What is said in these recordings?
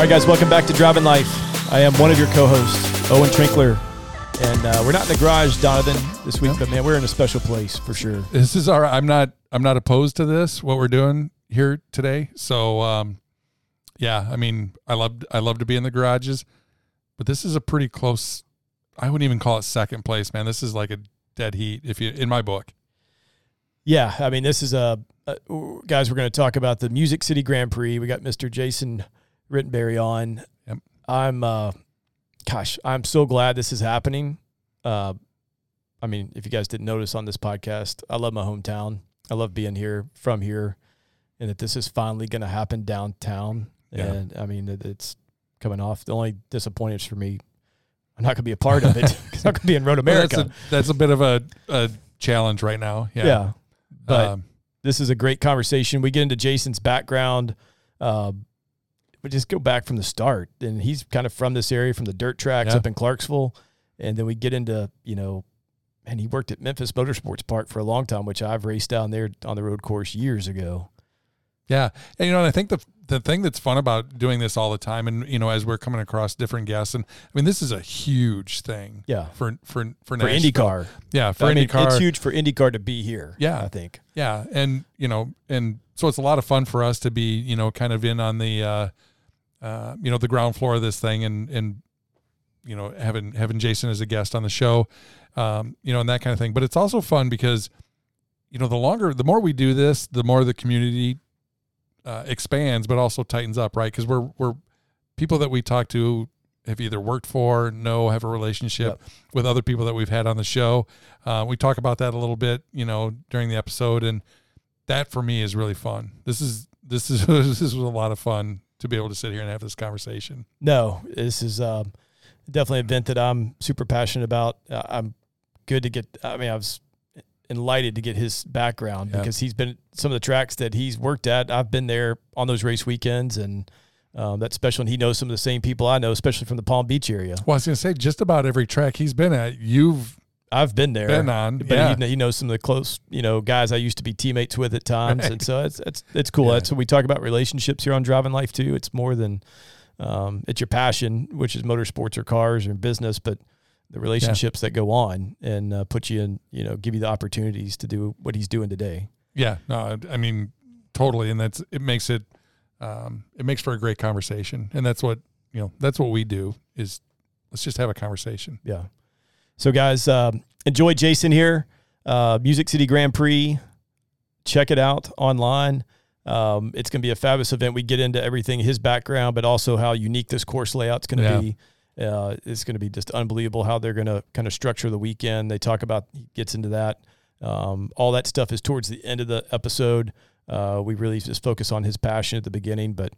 right, guys, welcome back to Driving Life. I am one of your co-hosts, Owen Trinkler, and uh, we're not in the garage, Donovan, this week, but man, we're in a special place for sure. This is our. I'm not. I'm not opposed to this. What we're doing here today. So, um, yeah. I mean, I love. I love to be in the garages, but this is a pretty close. I wouldn't even call it second place, man. This is like a dead heat. If you in my book. Yeah, I mean, this is a, a guys. We're going to talk about the Music City Grand Prix. We got Mr. Jason Rittenberry on. Yep. I'm, uh, gosh, I'm so glad this is happening. Uh, I mean, if you guys didn't notice on this podcast, I love my hometown. I love being here, from here, and that this is finally going to happen downtown. Yeah. And I mean, it, it's coming off. The only disappointment for me, I'm not going to be a part of it because I'm going to be in Road Well, America. that's a that's a bit of a, a challenge right now. Yeah. yeah. But Um, this is a great conversation. We get into Jason's background. Uh, we just go back from the start, and he's kind of from this area, from the dirt tracks Yeah. up in Clarksville, and then we get into you know, and he worked at Memphis Motorsports Park for a long time, which I've raced down there on the road course years ago. Yeah, and you know, and I think the the thing that's fun about doing this all the time, and you know, as we're coming across different guests, and I mean, this is a huge thing. Yeah. For for for, For IndyCar, Yeah, for I mean, IndyCar. it's huge for IndyCar to be here. Yeah. I think. Yeah, and you know, and so it's a lot of fun for us to be, you know, kind of in on the, uh, uh, you know, the ground floor of this thing, and and you know, having having Jason as a guest on the show, um, you know, and that kind of thing. But it's also fun because, you know, the longer, the more we do this, the more the community uh, expands, but also tightens up, right? Because we're we're people that we talk to have either worked for, know, have a relationship with other people that we've had on the show. Uh, we talk about that a little bit, you know, during the episode, and that for me is really fun. This is this is this was a lot of fun to be able to sit here and have this conversation. No, this is um, definitely an event that I'm super passionate about. Uh, I'm good to get. I mean, I was enlightened to get his background Yeah. because he's been some of the tracks that he's worked at. I've been there on those race weekends, and um, that's special. And he knows some of the same people I know, especially from the Palm Beach area. Well, I was going to say, just about every track he's been at, you've I've been there. been on. But yeah. he, he knows some of the close, you know, guys I used to be teammates with at times, Right. and so it's it's it's cool. Yeah. That's what we talk about relationships here on Driving Life too. It's more than um, it's your passion, which is motorsports or cars or business, but the relationships that go on and uh, put you in, you know, give you the opportunities to do what he's doing today. yeah, no, I mean, totally. And that's, it makes it, um, it makes for a great conversation. And that's what, you know, that's what we do is let's just have a conversation. Yeah. So, guys, um, enjoy Jason here. Uh, Music City Grand Prix. Check it out online. Um, it's going to be a fabulous event. We get into everything, his background, but also how unique this course layout is going to Yeah. be. Uh, it's going to be just unbelievable how they're going to kind of structure the weekend. They talk about, he gets into that. Um, all that stuff is towards the end of the episode. Uh, we really just focus on his passion at the beginning, but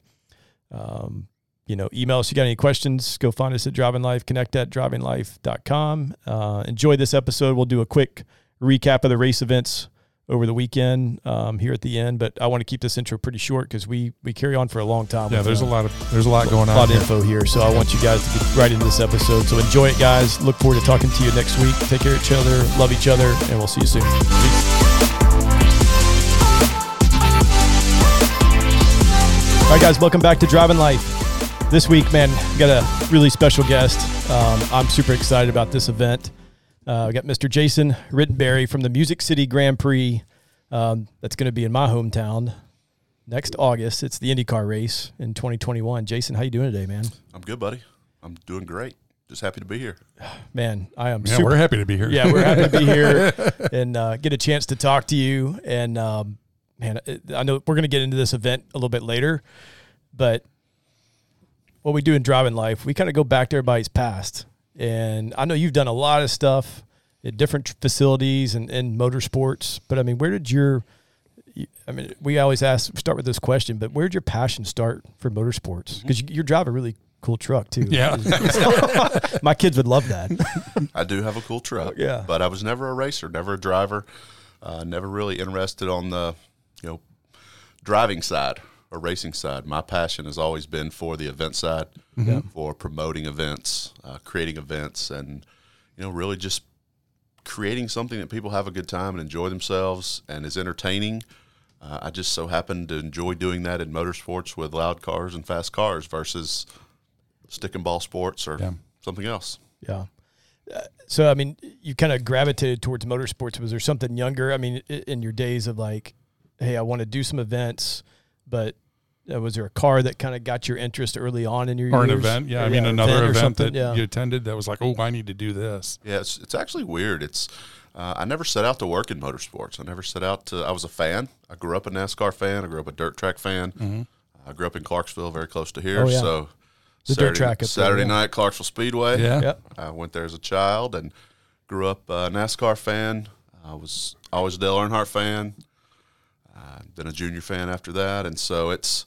um, you know, email us. If you got any questions, go find us at Driving Life, connect at drivinglife.com. Uh, enjoy this episode. We'll do a quick recap of the race events over the weekend um, here at the end, but I want to keep this intro pretty short because we, we carry on for a long time. Yeah. There's a uh, lot of, there's a lot going on. a on. lot of here. info here. So I want you guys to get right into this episode. So enjoy it, guys. Look forward to talking to you next week. Take care of each other, love each other, and we'll see you soon. Peace. All right, guys, welcome back to Driving Life. This week, man, we got a really special guest. Um, I'm super excited about this event. Uh, we got Mr. Jason Rittenberry from the Music City Grand Prix. Um, that's going to be in my hometown next August. It's the IndyCar race in 2021. Jason, how you doing today, man? I'm good, buddy. I'm doing great. Just happy to be here. Man, I am Yeah. super. We're happy to be here. yeah, we're happy to be here and uh, get a chance to talk to you. And um, man, I know we're going to get into this event a little bit later, but what we do in driving life, we kind of go back to everybody's past. And I know you've done a lot of stuff at different facilities and, and motorsports, but I mean, where did your I mean, we always ask start with this question, but where did your passion start for motorsports? Because you, you drive a really cool truck too. Yeah. my kids would love that. I do have a cool truck. Yeah. But I was never a racer, never a driver, uh, never really interested on the, you know, driving side or racing side. My passion has always been for the event side, for promoting events, uh, creating events, and you know, really just creating something that people have a good time and enjoy themselves and is entertaining. Uh, I just so happen to enjoy doing that in motorsports with loud cars and fast cars versus stick and ball sports or Yeah. something else. Yeah. Uh, So I mean, you kind of gravitated towards motorsports. Was there something younger? I mean, in your days of like, hey, I want to do some events, but uh, was there a car that kind of got your interest early on in your or an event. Yeah, Or, I mean an another or event, something, that yeah. you attended that was like, oh, I need to do this. Yeah, it's it's actually weird. It's uh, I never set out to work in motorsports. I never set out to. I was a fan. I grew up a NASCAR fan. I grew up a dirt track fan. I grew up in Clarksville, very close to here. Oh, yeah. So The dirt Saturday, track up there, Saturday yeah. night, Clarksville Speedway. Yeah. Yep. I went there as a child and grew up a NASCAR fan. I was always a Dale Earnhardt fan. Uh, been a junior fan after that, and so it's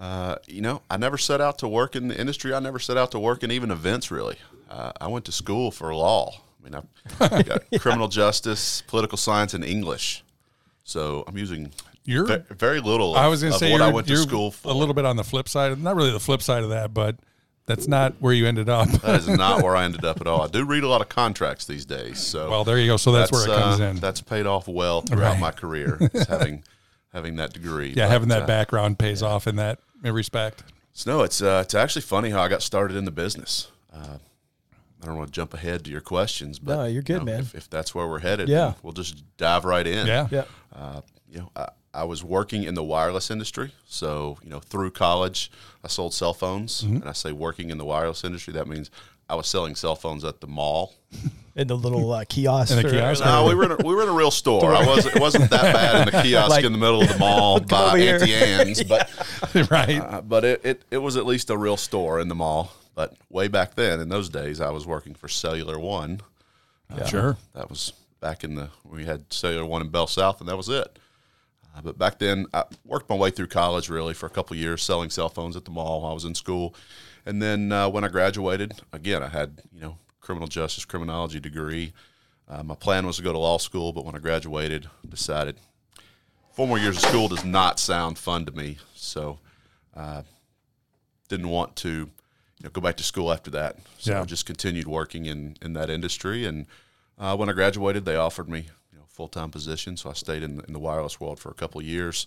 uh, you know I never set out to work in the industry. I never set out to work in even events really. Uh, I went to school for law. I mean, I got criminal justice, political science, and English. So I'm using You're. ve- very little. Of, I was going to say what I went to school for. a little bit on the flip side. Not really the flip side of that, but that's not where you ended up. That is not where I ended up at all. I do read a lot of contracts these days. So well, there you go. So that's, where it comes uh, in. That's paid off well throughout Right. my career, having having that degree. yeah, But, having that uh, background pays off in that respect. So no, it's uh, it's actually funny how I got started in the business. Uh, I don't want to jump ahead to your questions, but No, you're good, you know, man. If, if that's where we're headed, Yeah. we'll just dive right in. Yeah. Yeah. Uh, you know, I, I was working in the wireless industry, so you know, through college, I sold cell phones, Mm-hmm. and I say working in the wireless industry. That means I was selling cell phones at the mall. In the little uh, kiosk. In the or- kiosk? No, we were in a, we were in a real store. I wasn't it wasn't that bad in the kiosk Like, in the middle of the mall by over here. Auntie Anne's, but right. uh, but it, it it was at least a real store in the mall. But way back then, in those days, I was working for Cellular One. Sure. That was back in the we had Cellular One in Bell South, and that was it. Uh, but back then, I worked my way through college really for a couple of years, selling cell phones at the mall. while I was in school, and then uh, when I graduated, again, I had you know criminal justice criminology degree. Uh, my plan was to go to law school, but when I graduated, decided four more years of school does not sound fun to me. So, uh, didn't want to you know, go back to school after that. So Yeah. I just continued working in, in that industry. And uh, when I graduated, they offered me full time position. So I stayed in, in the wireless world for a couple of years.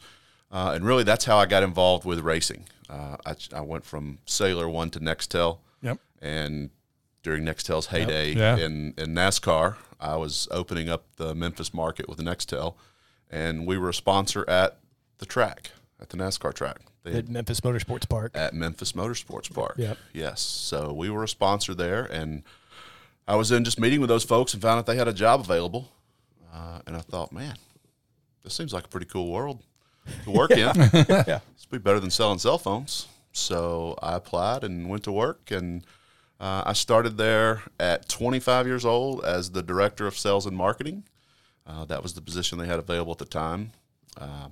Uh, and really, that's how I got involved with racing. Uh, I, I went from Cellular One to Nextel. Yep. And during Nextel's heyday Yeah. in, in NASCAR, I was opening up the Memphis market with Nextel. And we were a sponsor at the track, at the NASCAR track. They At Memphis Motorsports Park. at Memphis Motorsports Park. Yep. Yes. So we were a sponsor there, and I was in just meeting with those folks and found out they had a job available. Uh, and I thought, man, this seems like a pretty cool world to work in. Yeah. It's be better than selling cell phones. So I applied and went to work, and uh, I started there at 25 years old as the director of sales and marketing. Uh, that was the position they had available at the time. Um,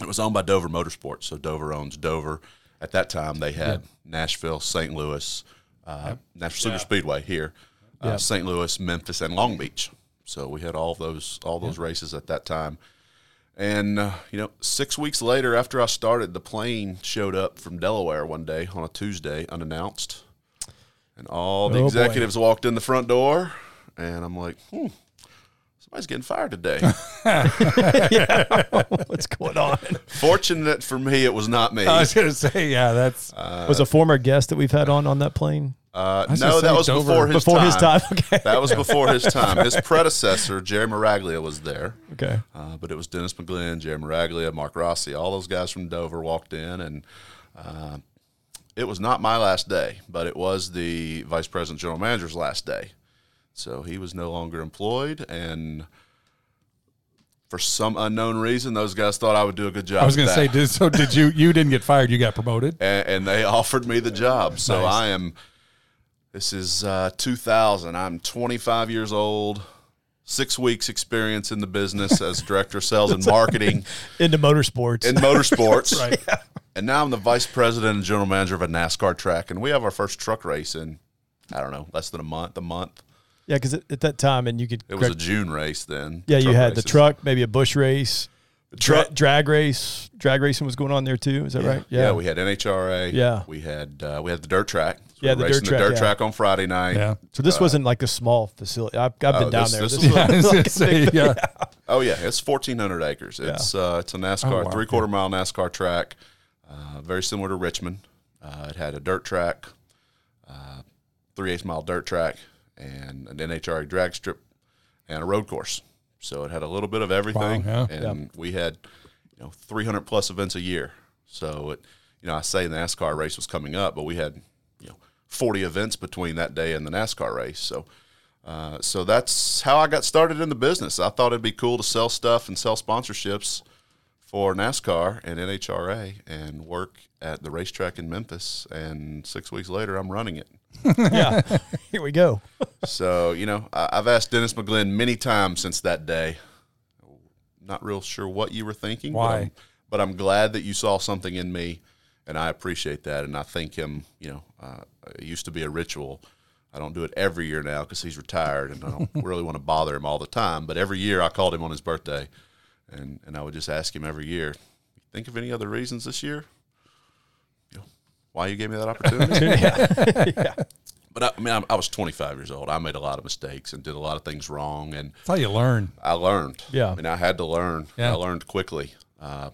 it was owned by Dover Motorsports, so Dover owns Dover. At that time, they had Nashville, St. Louis, uh, Nashville Super Speedway here, uh, Yep. St. Louis, Memphis, and Long Beach. So we had all those all those races at that time. And uh, you know, six weeks later, after I started, the plane showed up from Delaware one day on a Tuesday, unannounced, and all the Oh, boy. executives walked in the front door, and I'm like, hmm, somebody's getting fired today. What's going on? Fortunate for me, it was not me. I was going to say, yeah, that's was a former guest that we've had on on that plane Uh, no, that was Dover- before his before time. his time. Okay. That was before his time. His predecessor, Jerry Maraglia, was there. Okay. Uh, but it was Dennis McGlynn, Jerry Maraglia, Mark Rossi, all those guys from Dover walked in, and uh, it was not my last day, but it was the vice president general manager's last day. So he was no longer employed, and for some unknown reason, those guys thought I would do a good job. I was going to say, did, so did you, you didn't get fired, you got promoted? and, and they offered me the job. So Nice. I am. This is uh, 2000. I'm 25 years old. Six weeks experience in the business as director of sales and marketing Into motorsports. in motorsports. Right. And now I'm the vice president and general manager of a NASCAR track, and we have our first truck race in I don't know less than a month. A month. yeah, because at, at that time, and you could. It was a June race then. yeah, you had the truck, maybe a Busch race. Dra- drag race. Drag racing was going on there too. Is that right? Yeah. we had NHRA. Yeah. we had uh, we had the dirt track. So Yeah, we the dirt racing track, The dirt yeah. track on Friday night. Yeah. So this wasn't like a small facility. I've, I've been Oh, down this- there. this This was was Yeah, like say, big- yeah. Oh yeah, it's 1,400 acres. It's uh, it's a NASCAR Oh, wow. three quarter mile NASCAR track, uh, very similar to Richmond. Uh, it had a dirt track, uh, three eighths mile dirt track, and an NHRA drag strip, and a road course. So it had a little bit of everything, Wow, and we had you know 300 plus events a year. So it, you know, I say the NASCAR race was coming up, but we had you know 40 events between that day and the NASCAR race. So. Uh, so that's how I got started in the business. I thought it'd be cool to sell stuff and sell sponsorships for NASCAR and NHRA and work at the racetrack in Memphis. And six weeks later, I'm running it. yeah. Here we go. So, you know, I, I've asked Dennis McGlynn many times since that day. Not real sure what you were thinking. But Why? I'm, but I'm glad that you saw something in me, and I appreciate that. And I thank him. You know, uh, it used to be a ritual. I don't do it every year now because he's retired, and I don't really want to bother him all the time. But every year I called him on his birthday, and and I would just ask him every year, "Think of any other reasons this year? You know, why you gave me that opportunity?" yeah. But I, I mean, I, I was 25 years old. I made a lot of mistakes and did a lot of things wrong, and That's how you learn. I learned. Yeah. I mean, I had to learn. Yeah. I learned quickly. Uh,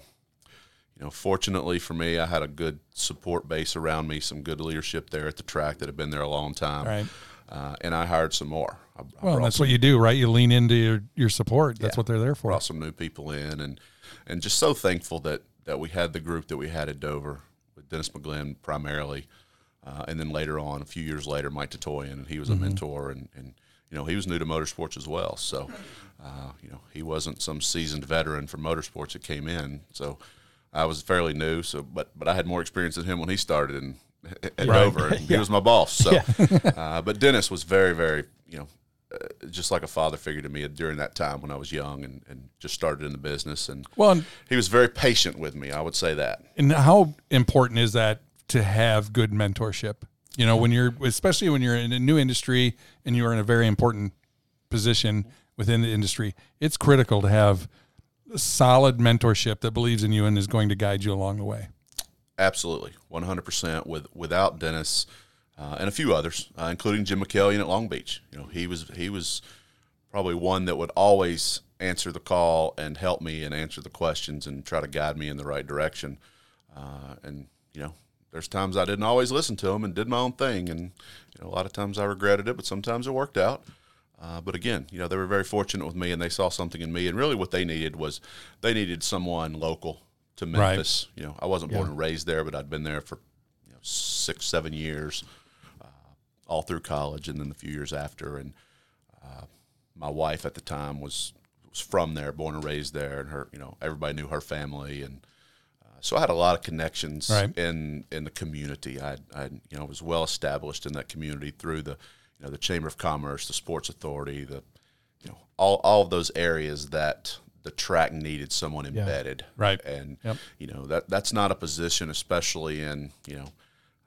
you know, fortunately for me, I had a good support base around me, some good leadership there at the track that had been there a long time. Right. Uh, and I hired some more. I, I Well, that's some, what you do, right? You lean into your, your support. That's Yeah. what they're there for. brought some new people in, and and just so thankful that that we had the group that we had at Dover with Dennis McGlynn primarily, uh, and then later on, a few years later, Mike Tatoian, and he was a mentor, and and you know he was new to motorsports as well, so uh, you know he wasn't some seasoned veteran for motorsports that came in, so I was fairly new, so but but I had more experience than him when he started in at Dover, and he was my boss, so uh, but Dennis was very very you know uh, just like a father figure to me during that time when I was young and, and just started in the business. And Well, and, he was very patient with me. I would say that. and how important is that to have good mentorship? You know, when you're, especially when you're in a new industry and you are in a very important position within the industry, it's critical to have solid mentorship that believes in you and is going to guide you along the way. Absolutely, one hundred percent. With without Dennis uh, and a few others, uh, including Jim Michaelian at Long Beach. You know, he was he was probably one that would always answer the call and help me and answer the questions and try to guide me in the right direction. Uh, and you know, there's times I didn't always listen to him and did my own thing, and you know, a lot of times I regretted it, but sometimes it worked out. Uh, but again, you know, they were very fortunate with me, and they saw something in me. And really, what they needed was they needed someone local to Memphis. You know, I wasn't born and raised there, but I'd been there for you know, six, seven years, all through college, and then the few years after. And uh, my wife at the time was was from there, born and raised there, and her, you know, everybody knew her family, and uh, so I had a lot of connections Right. in in the community. I, I, you know, was well established in that community through the, you know, the Chamber of Commerce, the Sports Authority, the, you know, all all of those areas that the track needed someone embedded. Right. And Yep. you know that that's not a position, especially in you know.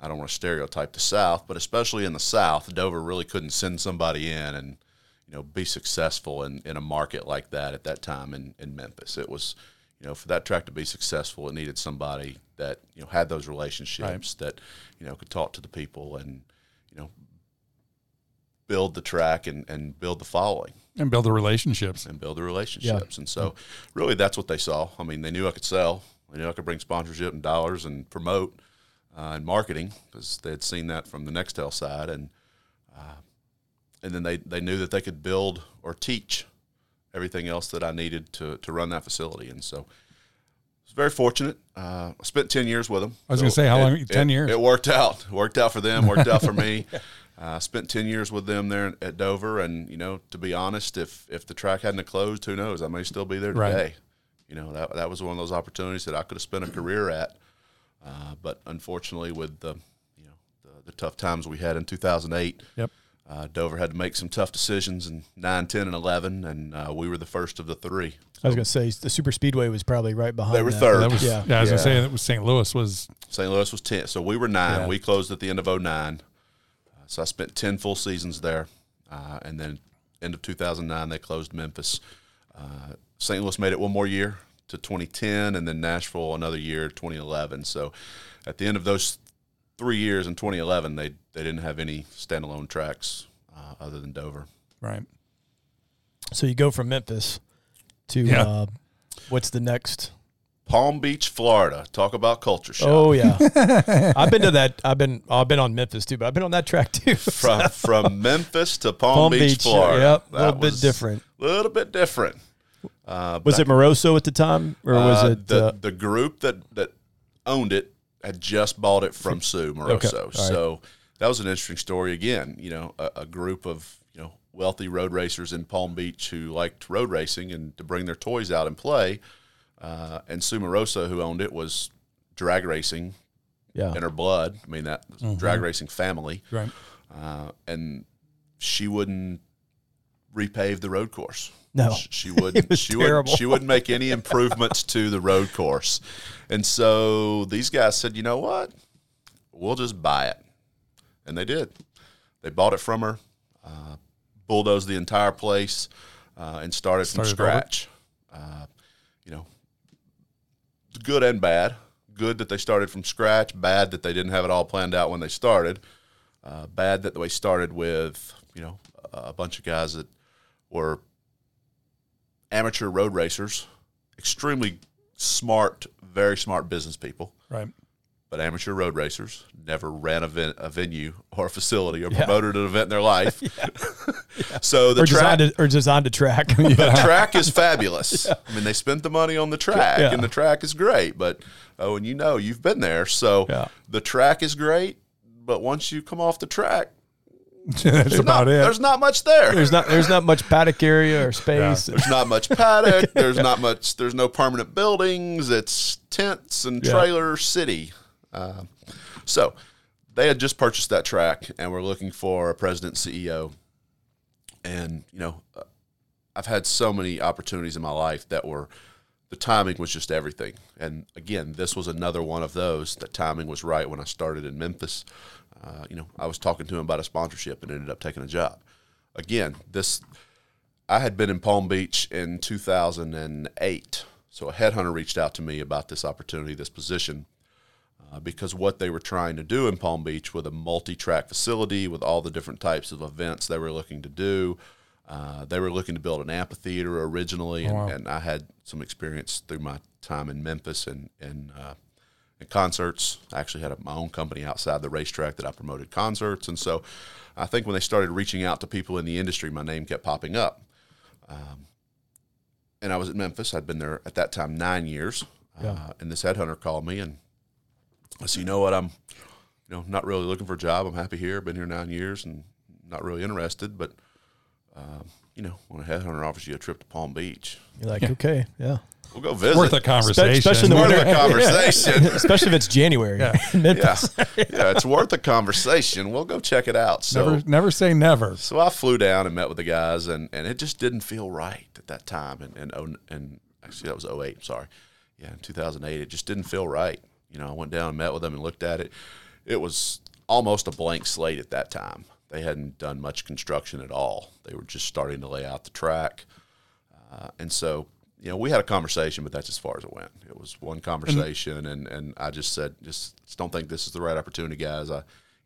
I don't want to stereotype the South, but especially in the South, Dover really couldn't send somebody in and you know be successful in, in a market like that at that time in, in Memphis. It was you know for that track to be successful, it needed somebody that you know had those relationships that you know could talk to the people and you know build the track and, and build the following And build the relationships. and build the relationships. And so, really, that's what they saw. I mean, they knew I could sell. They knew I could bring sponsorship and dollars and promote uh, and marketing because they had seen that from the Nextel side, and uh, and then they they knew that they could build or teach everything else that I needed to to run that facility. And so, I was very fortunate. Uh, I spent ten years with them. I was gonna say, how long- 10 years? It worked out. Worked out for them. Worked out for me. I uh, spent ten years with them there at Dover, and you know, to be honest, if if the track hadn't closed, who knows? I may still be there Right. today. You know, that that was one of those opportunities that I could have spent a career at, uh, but unfortunately, with the you know the, the tough times we had in 2008, Yep. uh, Dover had to make some tough decisions in 9, 10, and 11, and uh, we were the first of the three. I was going to say the super speedway was probably right behind. They were that. third. That was, Yeah. yeah. I was Yeah. gonna say that was St. Louis was St. Louis was 10. So we were nine. Yeah. We closed at the end of 09. Uh, so I spent 10 full seasons there. Uh, and then end of 2009, they closed Memphis. Uh, St. Louis made it one more year to 2010, and then Nashville another year, 2011. So at the end of those three years in 2011, they, they didn't have any standalone tracks uh, other than Dover. right. So you go from Memphis to Yeah. uh, what's the next? Palm Beach, Florida. Talk about culture shock. Oh yeah, I've been to that. I've been I've been on Memphis too, but I've been on that track too. From from Memphis to Palm, Beach, Florida. Yep, a little bit different. A little bit different. Uh, Was it Moroso at the time, or was Uh, it? the uh, the group that that owned it had just bought it from Sue Moroso? Okay, right. So that was an interesting story. Again, you know, a, a group of you know wealthy road racers in Palm Beach who liked road racing and to bring their toys out and play. Uh, and Sue Moroso, who owned it, was drag racing yeah, in her blood. I mean, that drag racing family, Right. uh, and she wouldn't repave the road course. No. Sh- she wouldn't. she terrible. She wouldn't make any improvements to the road course, and so these guys said, "You know what? We'll just buy it," and they did. They bought it from her, uh, bulldozed the entire place, uh, and started, from Started over. scratch. Uh, you know, good and bad. Good that they started from scratch. Bad that they didn't have it all planned out when they started. Uh, bad that they started with you know a bunch of guys that were amateur road racers, extremely smart, very smart business people, Right. but amateur road racers never ran a, ven- a venue or a facility or promoted an event in their life. so the or track, designed to, or designed to track. the track is fabulous. I mean, they spent the money on the track, Yeah. and the track is great. But oh, and you know, you've been there, so Yeah. the track is great. But once you come off the track, That's about not- it. there's not much there. There's not there's not much paddock area or space. There's not much paddock. There's not much. There's no permanent buildings. It's tents and Yeah. trailer city. Uh, so they had just purchased that track and were looking for a president CEO. And you know, uh, I've had so many opportunities in my life that were the timing was just everything. And again, this was another one of those. The timing was right when I started in Memphis. Uh, you know, I was talking to him about a sponsorship and ended up taking a job. Again, this I had been in Palm Beach in 2008. So a headhunter reached out to me about this opportunity, this position, uh, because what they were trying to do in Palm Beach with a multi-track facility with all the different types of events they were looking to do. Uh, they were looking to build an amphitheater originally, and, wow. and I had some experience through my time in Memphis and and, uh, and concerts. I actually had a, my own company outside the racetrack that I promoted concerts, and so I think when they started reaching out to people in the industry, my name kept popping up. Um, and I was at Memphis. I'd been there at that time nine years, Yeah. uh, and this headhunter called me and I said, "You know what? I'm, you know, not really looking for a job. I'm happy here. Been here nine years and not really interested. But, um, you know, when a headhunter offers you a trip to Palm Beach, You're like, okay, yeah. We'll go visit. Worth a conversation. especially in the Worth winter. a conversation. Especially if it's January. in Memphis. yeah, yeah, it's worth a conversation. We'll go check it out. So, never, never say never. So I flew down and met with the guys, and, and it just didn't feel right at that time. And and, and actually, that was 08, sorry. Yeah, in 2008, it just didn't feel right. You know, I went down and met with them and looked at it. It was almost a blank slate at that time. They hadn't done much construction at all. They were just starting to lay out the track. Uh, and so, you know, we had a conversation, but that's as far as it went. It was one conversation, and, and I just said, just, just don't think this is the right opportunity, guys. I,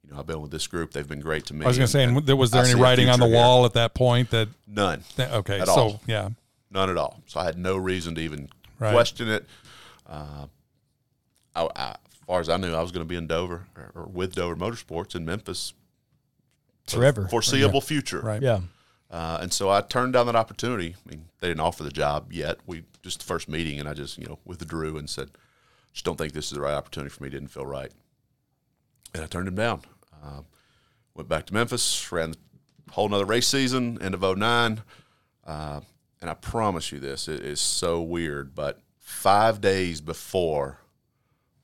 you know, I've been with this group; they've been great to me. I was going to say, and- and there was there I any writing on the future here. wall at that point that? None. that- Okay, At so all. yeah, None at all. So I had no reason to even Right. question it. Uh, I, I, as far as I knew, I was going to be in Dover or, or with Dover Motorsports in Memphis for the Forever. foreseeable future. right. Yeah. Uh, and so I turned down that opportunity. I mean, they didn't offer the job yet. We just the first meeting, and I just you know withdrew and said, just don't think this is the right opportunity for me. Didn't feel right, and I turned him down. Uh, went back to Memphis, ran the whole another race season, end of 09. Uh, and I promise you this, it is so weird, but five days before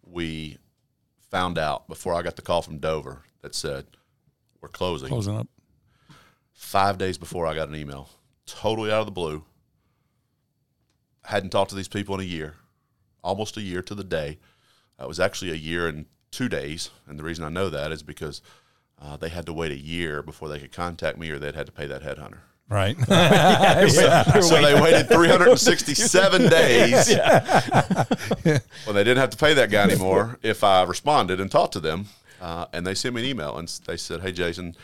we found out, before I got the call from Dover that said, we're closing, Closing up. Five days before I got an email, totally out of the blue. Hadn't talked to these people in a year, almost a year to the day. It was actually a year and two days, and the reason I know that is because uh, they had to wait a year before they could contact me, or they'd had to pay that headhunter. Right. So they waited 367 days when they didn't have to pay that guy anymore if I responded and talked to them. Uh, and they sent me an email and they said, Hey, Jason,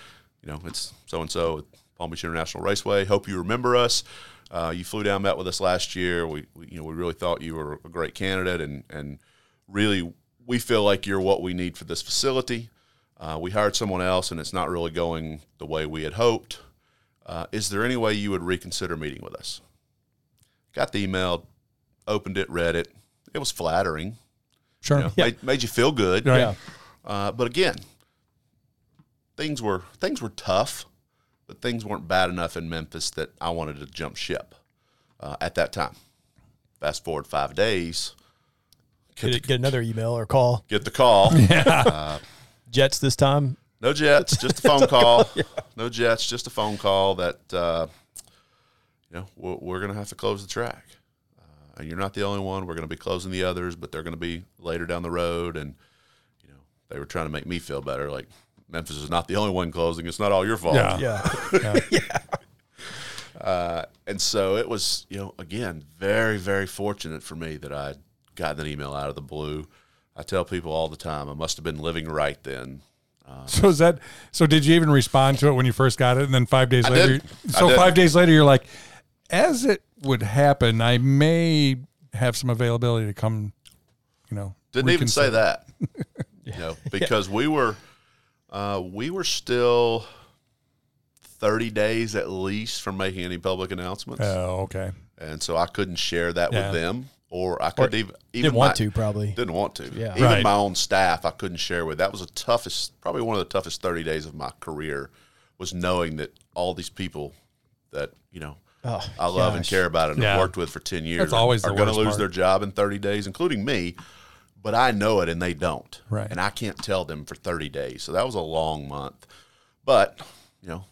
you know, it's so and so at Palm Beach International Raceway. Hope you remember us. Uh, you flew down, met with us last year. We, we, you know, we really thought you were a great candidate, and and really, we feel like you're what we need for this facility. Uh, we hired someone else, and it's not really going the way we had hoped. Uh, is there any way you would reconsider meeting with us? Got the email, opened it, read it. It was flattering. Sure. You know, made, made you feel good. Right. Yeah. Uh, but again, things were things were tough, but things weren't bad enough in Memphis that I wanted to jump ship uh, at that time. Fast forward five days, Get, get another email or call. get the call. Jets this time. No jets, just a phone call. No jets, just a phone call that uh, you know we're, we're going to have to close the track. Uh, and you're not the only one. We're going to be closing the others, but they're going to be later down the road. And you know they were trying to make me feel better, like Memphis is not the only one closing. It's not all your fault. Yeah. Yeah. Uh, and so it was, you know, again, very, very fortunate for me that I'd gotten an email out of the blue. I tell people all the time, I must have been living right then. So is that so? Did you even respond to it when you first got it, and then five days I later? did. So five days later, you're like, as it would happen, I may have some availability to come. You know, Didn't even say that, you know, because we were, uh, we were still thirty days at least from making any public announcements, Oh, okay. and so I couldn't share that Yeah. with them, or I couldn't even even Didn't want my- to probably. Didn't want to. Yeah. Even Right. my own staff, I couldn't share with. That was the toughest, probably one of the toughest 30 days of my career was knowing that all these people that, you know, Oh, I love and care about and Yeah. have worked with for 10 years That's always are the going to lose part. their job in 30 days, including me. But I know it and they don't. Right. And I can't tell them for 30 days. So that was a long month. But, you know,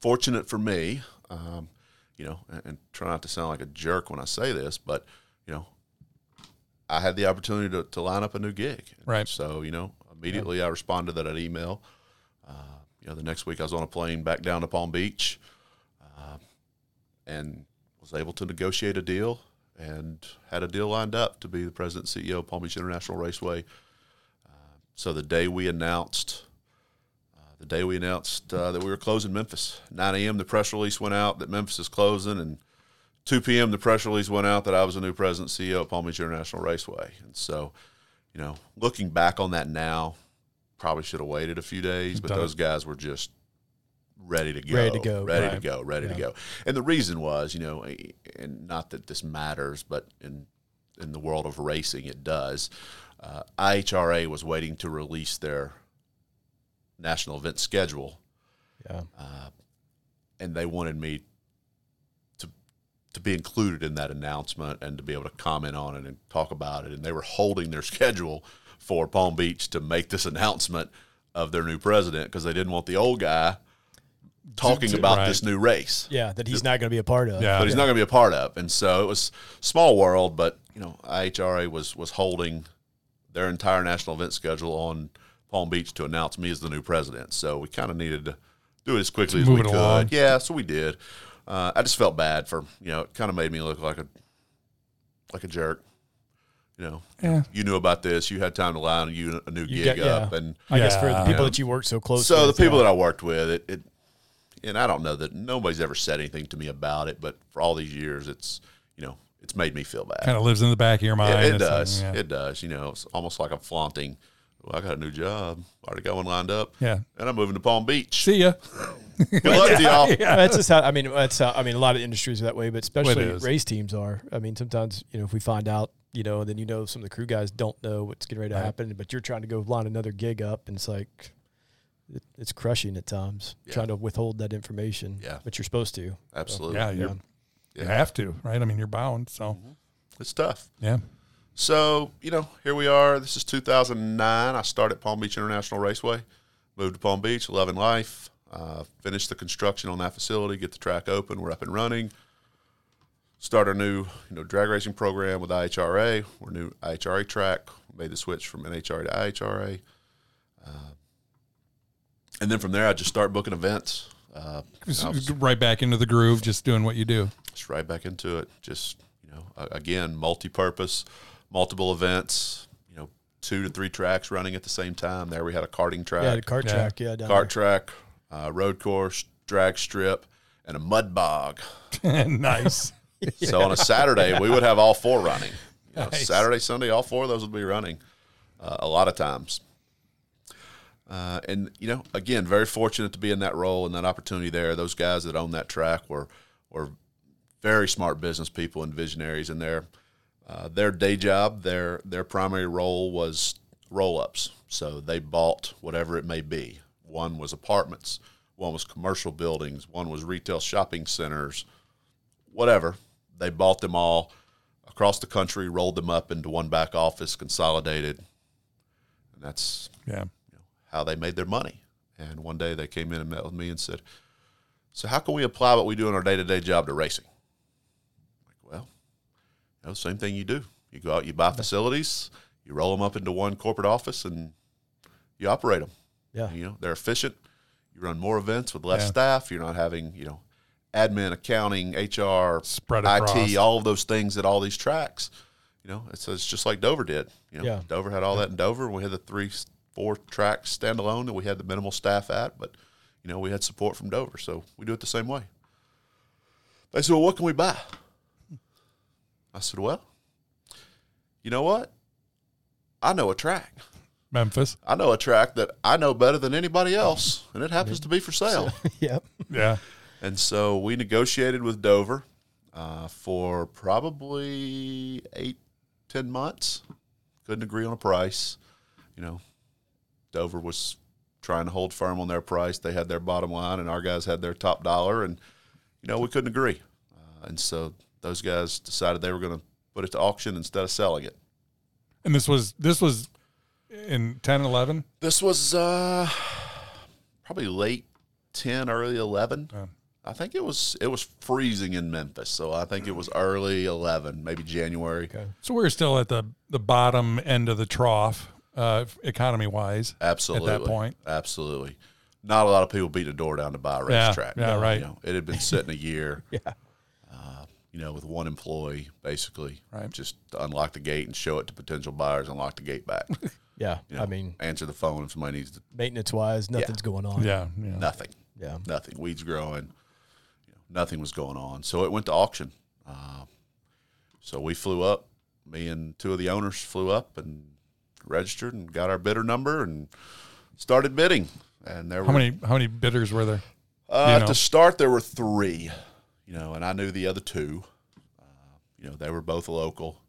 fortunate for me, um, you know, and, and try not to sound like a jerk when I say this, but, you know, I had the opportunity to, to line up a new gig. Right. So, you know, immediately I responded to that email. Uh, you know, the next week I was on a plane back down to Palm Beach uh, and was able to negotiate a deal and had a deal lined up to be the president and CEO of Palm Beach International Raceway. Uh, so the day we announced, uh, the day we announced uh, that we were closing Memphis, 9 a.m. the press release went out that Memphis is closing, and 2 p.m. the press release went out that I was the new president and CEO of Palm Beach International Raceway. And so, you know, looking back on that now, probably should have waited a few days, but Done those guys were just ready to go, Ready to go, ready to go, ready to go. And the reason was, you know, and not that this matters, but in in the world of racing, it does. Uh, IHRA was waiting to release their national event schedule, Yeah. and they wanted me to to be included in that announcement and to be able to comment on it and talk about it. And they were holding their schedule for Palm Beach to make this announcement of their new president because they didn't want the old guy talking to- about right. this new race. Yeah. That he's not going to be a part of. Yeah. but he's not going to be a part of. And so it was small world, but you know, IHRA was was holding their entire national event schedule on Palm Beach to announce me as the new president. So we kind of needed to do it as quickly as we could. along. Yeah, so we did. Uh, I just felt bad for you know, it kind of made me look like a like a jerk. You know, Yeah. you knew about this. You had time to line you a new You gig got- yeah. up, and I guess for the people Yeah. that you worked so close so the people yeah. that I worked with, it, it, and I don't know that nobody's ever said anything to me about it, but for all these years, it's you know, it's made me feel bad. Kind of lives in the back of your mind. It, it It's like, does. yeah. It does. You know, it's almost like I'm flaunting. Well, I got a new job. Already got one lined up. Yeah. And I'm moving to Palm Beach. See ya. Good luck to y'all. Yeah. That's just how I mean. That's how I mean. A lot of industries are that way, but especially race teams are. I mean, sometimes you know if we find out, you know, then you know some of the crew guys don't know what's getting ready to Right. happen, but you're trying to go line another gig up, and it's like it, it's crushing at times Yeah. trying to withhold that information. Yeah. but you're supposed to. Absolutely. Yeah, you're, Yeah. you have to, right? I mean, you're bound. So, It's tough. yeah. So, you know, here we are. This is 2009. I started Palm Beach International Raceway, moved to Palm Beach, loving life, uh, finished the construction on that facility, get the track open. We're up and running. Start our new, you know, drag racing program with IHRA. We're new IHRA track. Made the switch from NHRA to IHRA. Uh, and then from there, I just start booking events. Uh, was- right back into the groove, just doing what you do. just right back into it. Just you know, again, multi-purpose, multiple events. You know, two to three tracks running at the same time. There we had a karting track, Yeah, the cart Yeah. track. Yeah, down kart track, uh, road course, drag strip, and a mud bog. nice. So on a Saturday, we would have all four running. You know, Nice. Saturday, Sunday, all four of those would be running uh, a lot of times. Uh, and you know, again, very fortunate to be in that role and that opportunity there. Those guys that own that track were were very smart business people and visionaries, and their uh, their day job, their their primary role was roll ups. So they bought whatever it may be. One was apartments, one was commercial buildings, one was retail shopping centers, whatever. They bought them all across the country, rolled them up into one back office, consolidated, and that's Yeah. How they made their money. And one day they came in and met with me and said, "So how can we apply what we do in our day to day job to racing?" Like, well, you know, same thing you do. You go out, you buy facilities, you roll them up into one corporate office, and you operate them. Yeah. You know, they're efficient. You run more events with less Yeah. staff. You're not having, you know, admin, accounting, HR, Spread IT, all of those things at all these tracks. You know, it's, it's just like Dover did. You know, Yeah. Dover had all that in Dover. We had the three, four tracks standalone that we had the minimal staff at, but you know, we had support from Dover, so we do it the same way. They said, "Well, what can we buy?" I said, "Well, you know what? I know a track. Memphis. I know a track that I know better than anybody else, and it happens to be for sale." yep. Yeah. And so we negotiated with Dover uh, for probably eight, ten months. Couldn't agree on a price. You know, Dover was trying to hold firm on their price. They had their bottom line, and our guys had their top dollar. And you know, we couldn't agree. Uh, and so those guys decided they were going to put it to auction instead of selling it. And this was this was in 10, 11? This was uh, probably late ten, early eleven. I think it was it was freezing in Memphis, so I think it was early eleven, maybe January. Okay. So we were still at the the bottom end of the trough, uh, economy wise. Absolutely, At that point. absolutely. Not a lot of people beat the door down to buy a racetrack. yeah, right. You know, it had been sitting a year. Yeah. uh, you know, with one employee, basically, Right. just to unlock the gate and show it to potential buyers, unlock the gate back. Yeah. You know, I mean, answer the phone if somebody needs to. maintenance wise, nothing's going on. Yeah, yeah. Nothing. Yeah. nothing. Weeds growing. You know, nothing was going on. So it went to auction. Uh, so we flew up. Me and two of the owners flew up and registered and got our bidder number and started bidding. And there How were many how many bidders were there? uh, you know? to start. There were three. You know, and I knew the other two. Uh, you know, they were both local.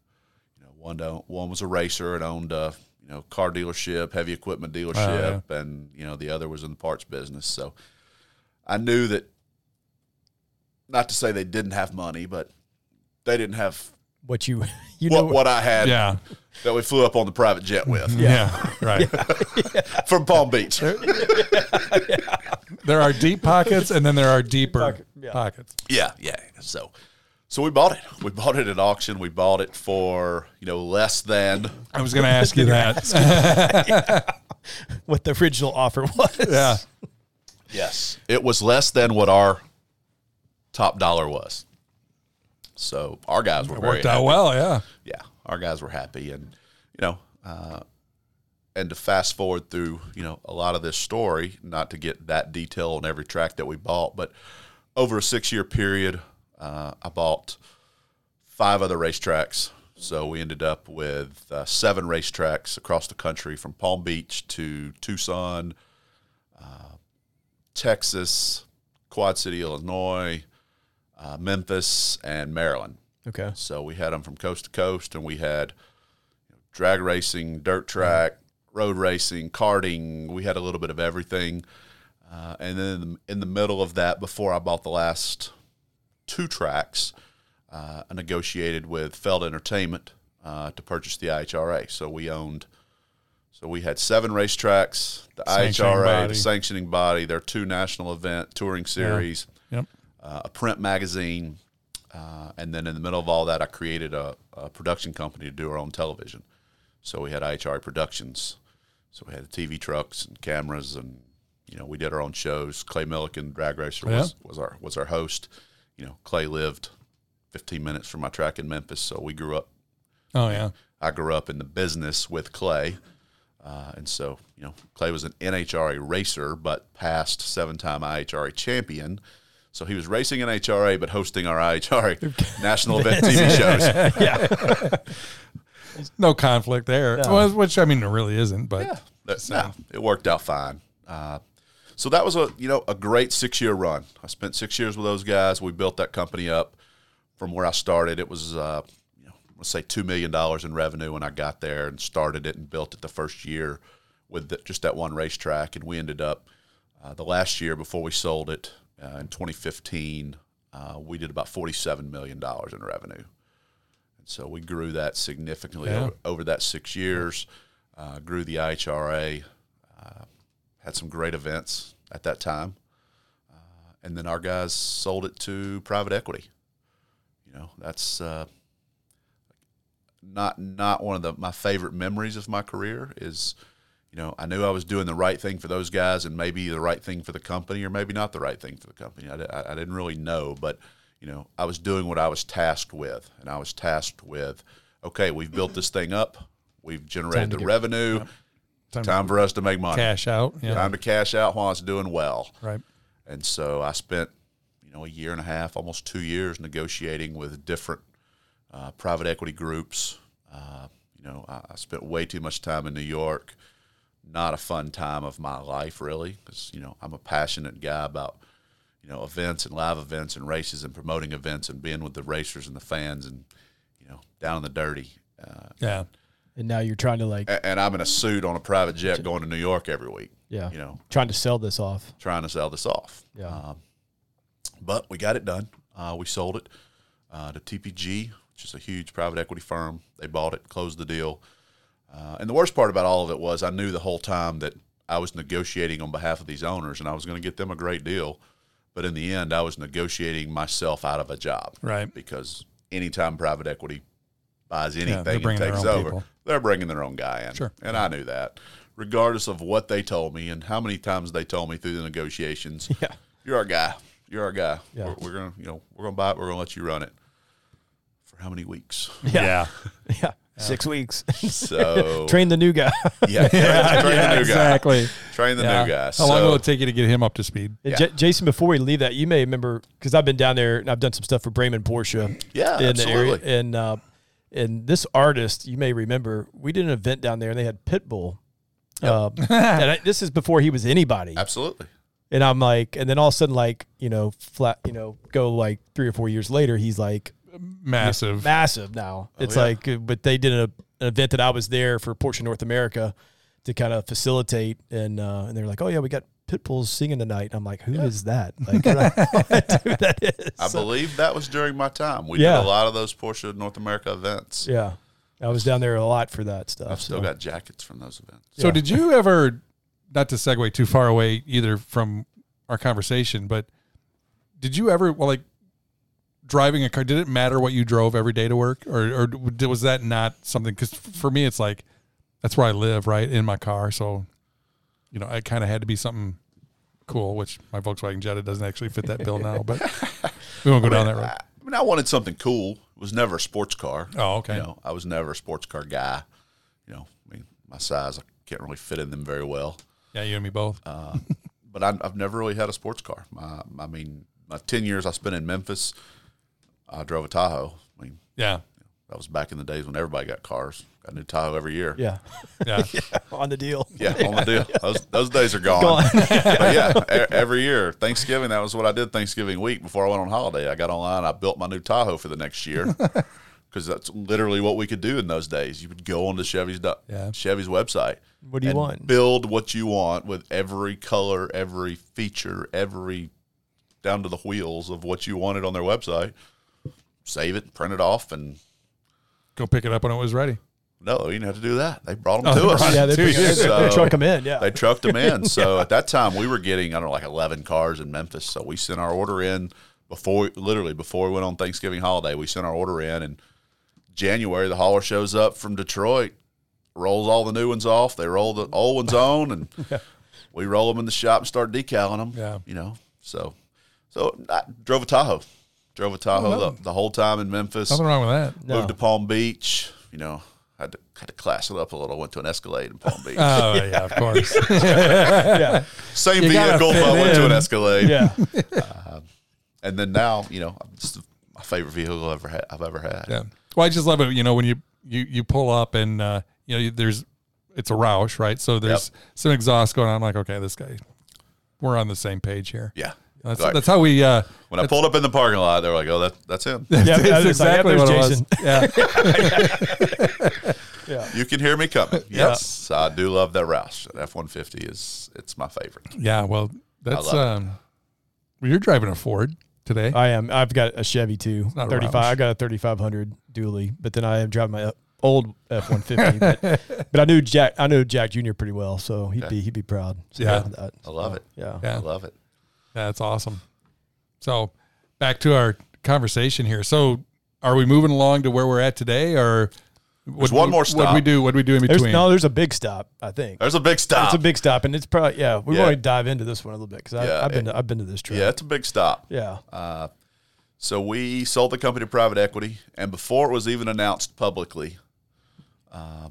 You know, one don't, one was a racer and owned a you know car dealership, heavy equipment dealership, and you know the other was in the parts business. So I knew that. Not to say they didn't have money, but they didn't have What you you what, know what I had Yeah. that we flew up on the private jet with Yeah. right. from Palm Beach. There are deep pockets and then there are deeper Pocket, yeah. pockets. Yeah, yeah. So, so we bought it. We bought it at auction. We bought it for you know less than I was going to ask you that. what the original offer was. yeah. yes, it was less than what our top dollar was. So our guys were It worked out happy. well, yeah. Yeah, our guys were happy, and you know, uh, and to fast forward through you know a lot of this story, not to get that detail on every track that we bought, but over a six year period, uh, I bought five other racetracks. So we ended up with uh, seven racetracks across the country, from Palm Beach to Tucson, uh, Texas, Quad City, Illinois, uh, Memphis, and Maryland. Okay. So we had them from coast to coast, and we had you know, drag racing, dirt track, road racing, karting. We had a little bit of everything. Uh, and then in the, in the middle of that, before I bought the last two tracks, uh, I negotiated with Feld Entertainment uh, to purchase the IHRA. So we owned, so we had seven racetracks, the IHRA, body. the sanctioning body, their two national event touring series Yep. Uh, a print magazine, uh, and then in the middle of all that, I created a, a production company to do our own television. So we had IHR Productions. So we had TV trucks and cameras, and you know we did our own shows. Clay Millican, drag racer, was, was our was our host. You know, Clay lived 15 minutes from my track in Memphis, so we grew up. Oh yeah. I grew up in the business with Clay. Uh, and so, you know, Clay was an NHRA racer, but past seven time IHRA champion. So he was racing in HRA, but hosting our IHRA national event TV shows. yeah. No conflict there. No. Well, which I mean, there really isn't. But Yeah, that, no, it worked out fine. Uh, so that was a you know a great six year run. I spent six years with those guys. We built that company up from where I started. It was uh, you know let's say two million dollars in revenue when I got there and started it and built it the first year with the, just that one racetrack, and we ended up uh, the last year before we sold it uh, in 2015. Uh, we did about 47 million dollars in revenue. And so we grew that significantly Yeah. over, over that six years. Uh, grew the IHRA, uh, had some great events at that time, uh, and then our guys sold it to private equity. You know, that's uh, not not one of the my favorite memories of my career. Is you know I knew I was doing the right thing for those guys, and maybe the right thing for the company, or maybe not the right thing for the company. I, I, I didn't really know, but you know I was doing what I was tasked with, and I was tasked with. Okay, we've built this thing up. We've generated the revenue. Time, Time for us to make money. cash out. Yeah. Time to cash out while it's doing well. Right. And so I spent, you know, a year and a half, almost two years negotiating with different uh, private equity groups. Uh, you know, I, I spent way too much time in New York. Not a fun time of my life, really, because you know I'm a passionate guy about you know events and live events and races and promoting events and being with the racers and the fans and you know down in the dirty. Uh, Yeah. And now you're trying to like, a- and I'm in a suit on a private jet going to New York every week. yeah, You know, trying to sell this off. trying to sell this off. Yeah. Um, but we got it done. Uh, we sold it uh, to TPG, which is a huge private equity firm. They bought it, closed the deal. Uh, and the worst part about all of it was I knew the whole time that I was negotiating on behalf of these owners and I was going to get them a great deal. But in the end, I was negotiating myself out of a job. Right. Because anytime private equity buys anything they're and takes over, people. they're bringing their own guy in. Sure. And I knew that. Regardless of what they told me and how many times they told me through the negotiations, Yeah. you're our guy. You're our guy. Yeah. We're, we're gonna, you know, we're gonna buy it. We're gonna let you run it for how many weeks? Yeah. Yeah. Six weeks. So Train the new guy. yeah, train, train the new exactly. guy. Train the Yeah. new guy. How So, long will it take you to get him up to speed? And Yeah. J- Jason, before we leave that, you may remember because I've been down there and I've done some stuff for Braman Porsche Yeah, in the area. absolutely. And uh, and this artist, you may remember, we did an event down there and they had Pitbull. Um, and I, this is before he was anybody. Absolutely. And I'm like, and then all of a sudden, like, you know, flat, you know, go like three or four years later, he's like Massive. massive now. it's yeah. like, but they did a, an event that I was there for Porsche North America to kind of facilitate, and uh, and they're like, oh yeah, we got Pitbulls singing tonight. And I'm like, who is that? Like, I don't know who that is. I So, believe that was during my time. We Yeah. did a lot of those Porsche North America events. yeah, I was down there a lot for that stuff. I've still so. got jackets from those events. So Yeah. did you ever, not to segue too far away either from our conversation, but did you ever, well, like driving a car, did it matter what you drove every day to work or, or was that not something? Cause for me, it's like, that's where I live, right? In my car. So, you know, it kind of had to be something cool, which my Volkswagen Jetta doesn't actually fit that bill now, but we won't go down that road. I, I mean, I wanted something cool. It was never a sports car. Oh, okay. You know, I was never a sports car guy. You know, I mean, my size, I can't really fit in them very well. Yeah, you and me both. Uh, but I, I've never really had a sports car. My, I mean, my ten years I spent in Memphis, I drove a Tahoe. I mean, yeah. that was back in the days when everybody got cars. Got a new Tahoe every year. Yeah, Yeah. on the deal. Yeah, on the deal. Those, those days are gone. Gone. but yeah, e- every year, Thanksgiving, that was what I did Thanksgiving week before I went on holiday. I got online, I built my new Tahoe for the next year because that's literally what we could do in those days. You would go onto Chevy's Yeah. Chevy's website. What do you and want? Build what you want with every color, every feature, every down to the wheels of what you wanted on their website. Save it, print it off, and Go pick it up when it was ready. no, you didn't have to do that. They brought them Oh, to they us. brought it yeah, they, Two they, years. they So- truck them in. Yeah, They trucked them in. So at that time, we were getting I don't know like eleven cars in Memphis. So we sent our order in before, literally before we went on Thanksgiving holiday. We sent our order in, and January the hauler shows up from Detroit, rolls all the new ones off. They roll the old ones on, and we roll them in the shop and start decaling them. Yeah. you know. So, so I drove a Tahoe, drove a Tahoe the, the whole time in Memphis. Nothing wrong with that. No. Moved to Palm Beach. You know, had to had to class it up a little. Went to an Escalade in Palm Beach. Oh, yeah, of course. yeah, Same You vehicle, but I went to an. Escalade. yeah. and then now, you know, it's my favorite vehicle I've ever had. I've ever had. Yeah. Well, I just love it. You know, when you you you pull up and uh, you know there's it's a Roush, right? So there's some exhaust going on. I'm like, okay, this guy, we're on the same page here. Yeah. That's, Like, that's how we. Uh, when I pulled up in the parking lot, they were like, "Oh, that that's him." Yeah, it's it's exactly like, what yeah, it was. Yeah. Yeah. You can hear me coming. Yes, I do love that Roush. F one fifty is it's my favorite. Yeah. Well, that's um. Well, you're driving a Ford today. I am. I've got a Chevy too. not a 35. I got a 3500 dually, but then I am driving my old F150. but, but I knew Jack. I knew Jack Jr. pretty well, so he'd Okay. be he'd be proud. So Yeah. that- I love it. yeah. Yeah. I love it. Yeah, that's awesome. So, back to our conversation here. So, are we moving along to where we're at today, or what There's one more stop. What we do? What do we do in between? There's between? no. There's a big stop. I think. There's a big stop. It's a big stop, and it's probably yeah. We Yeah. want to dive into this one a little bit because Yeah, I've been it- to, I've been to this track. yeah, it's a big stop. Yeah. Uh, so we sold the company to private equity, and before it was even announced publicly, uh,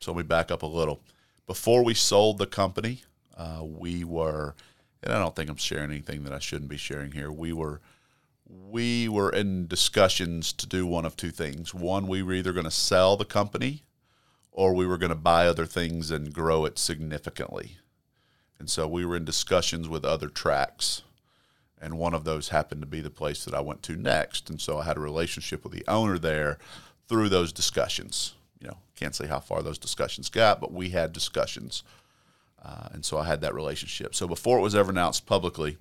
so let me back up a little. Before we sold the company, uh, we were, and I don't think I'm sharing anything that I shouldn't be sharing here. We were, we were in discussions to do one of two things. One, we were either going to sell the company, or we were going to buy other things and grow it significantly. And so we were in discussions with other tracks and one of those happened to be the place that I went to next. And so I had a relationship with the owner there through those discussions. You know, can't say how far those discussions got, but we had discussions, uh, and so I had that relationship. So before it was ever announced publicly,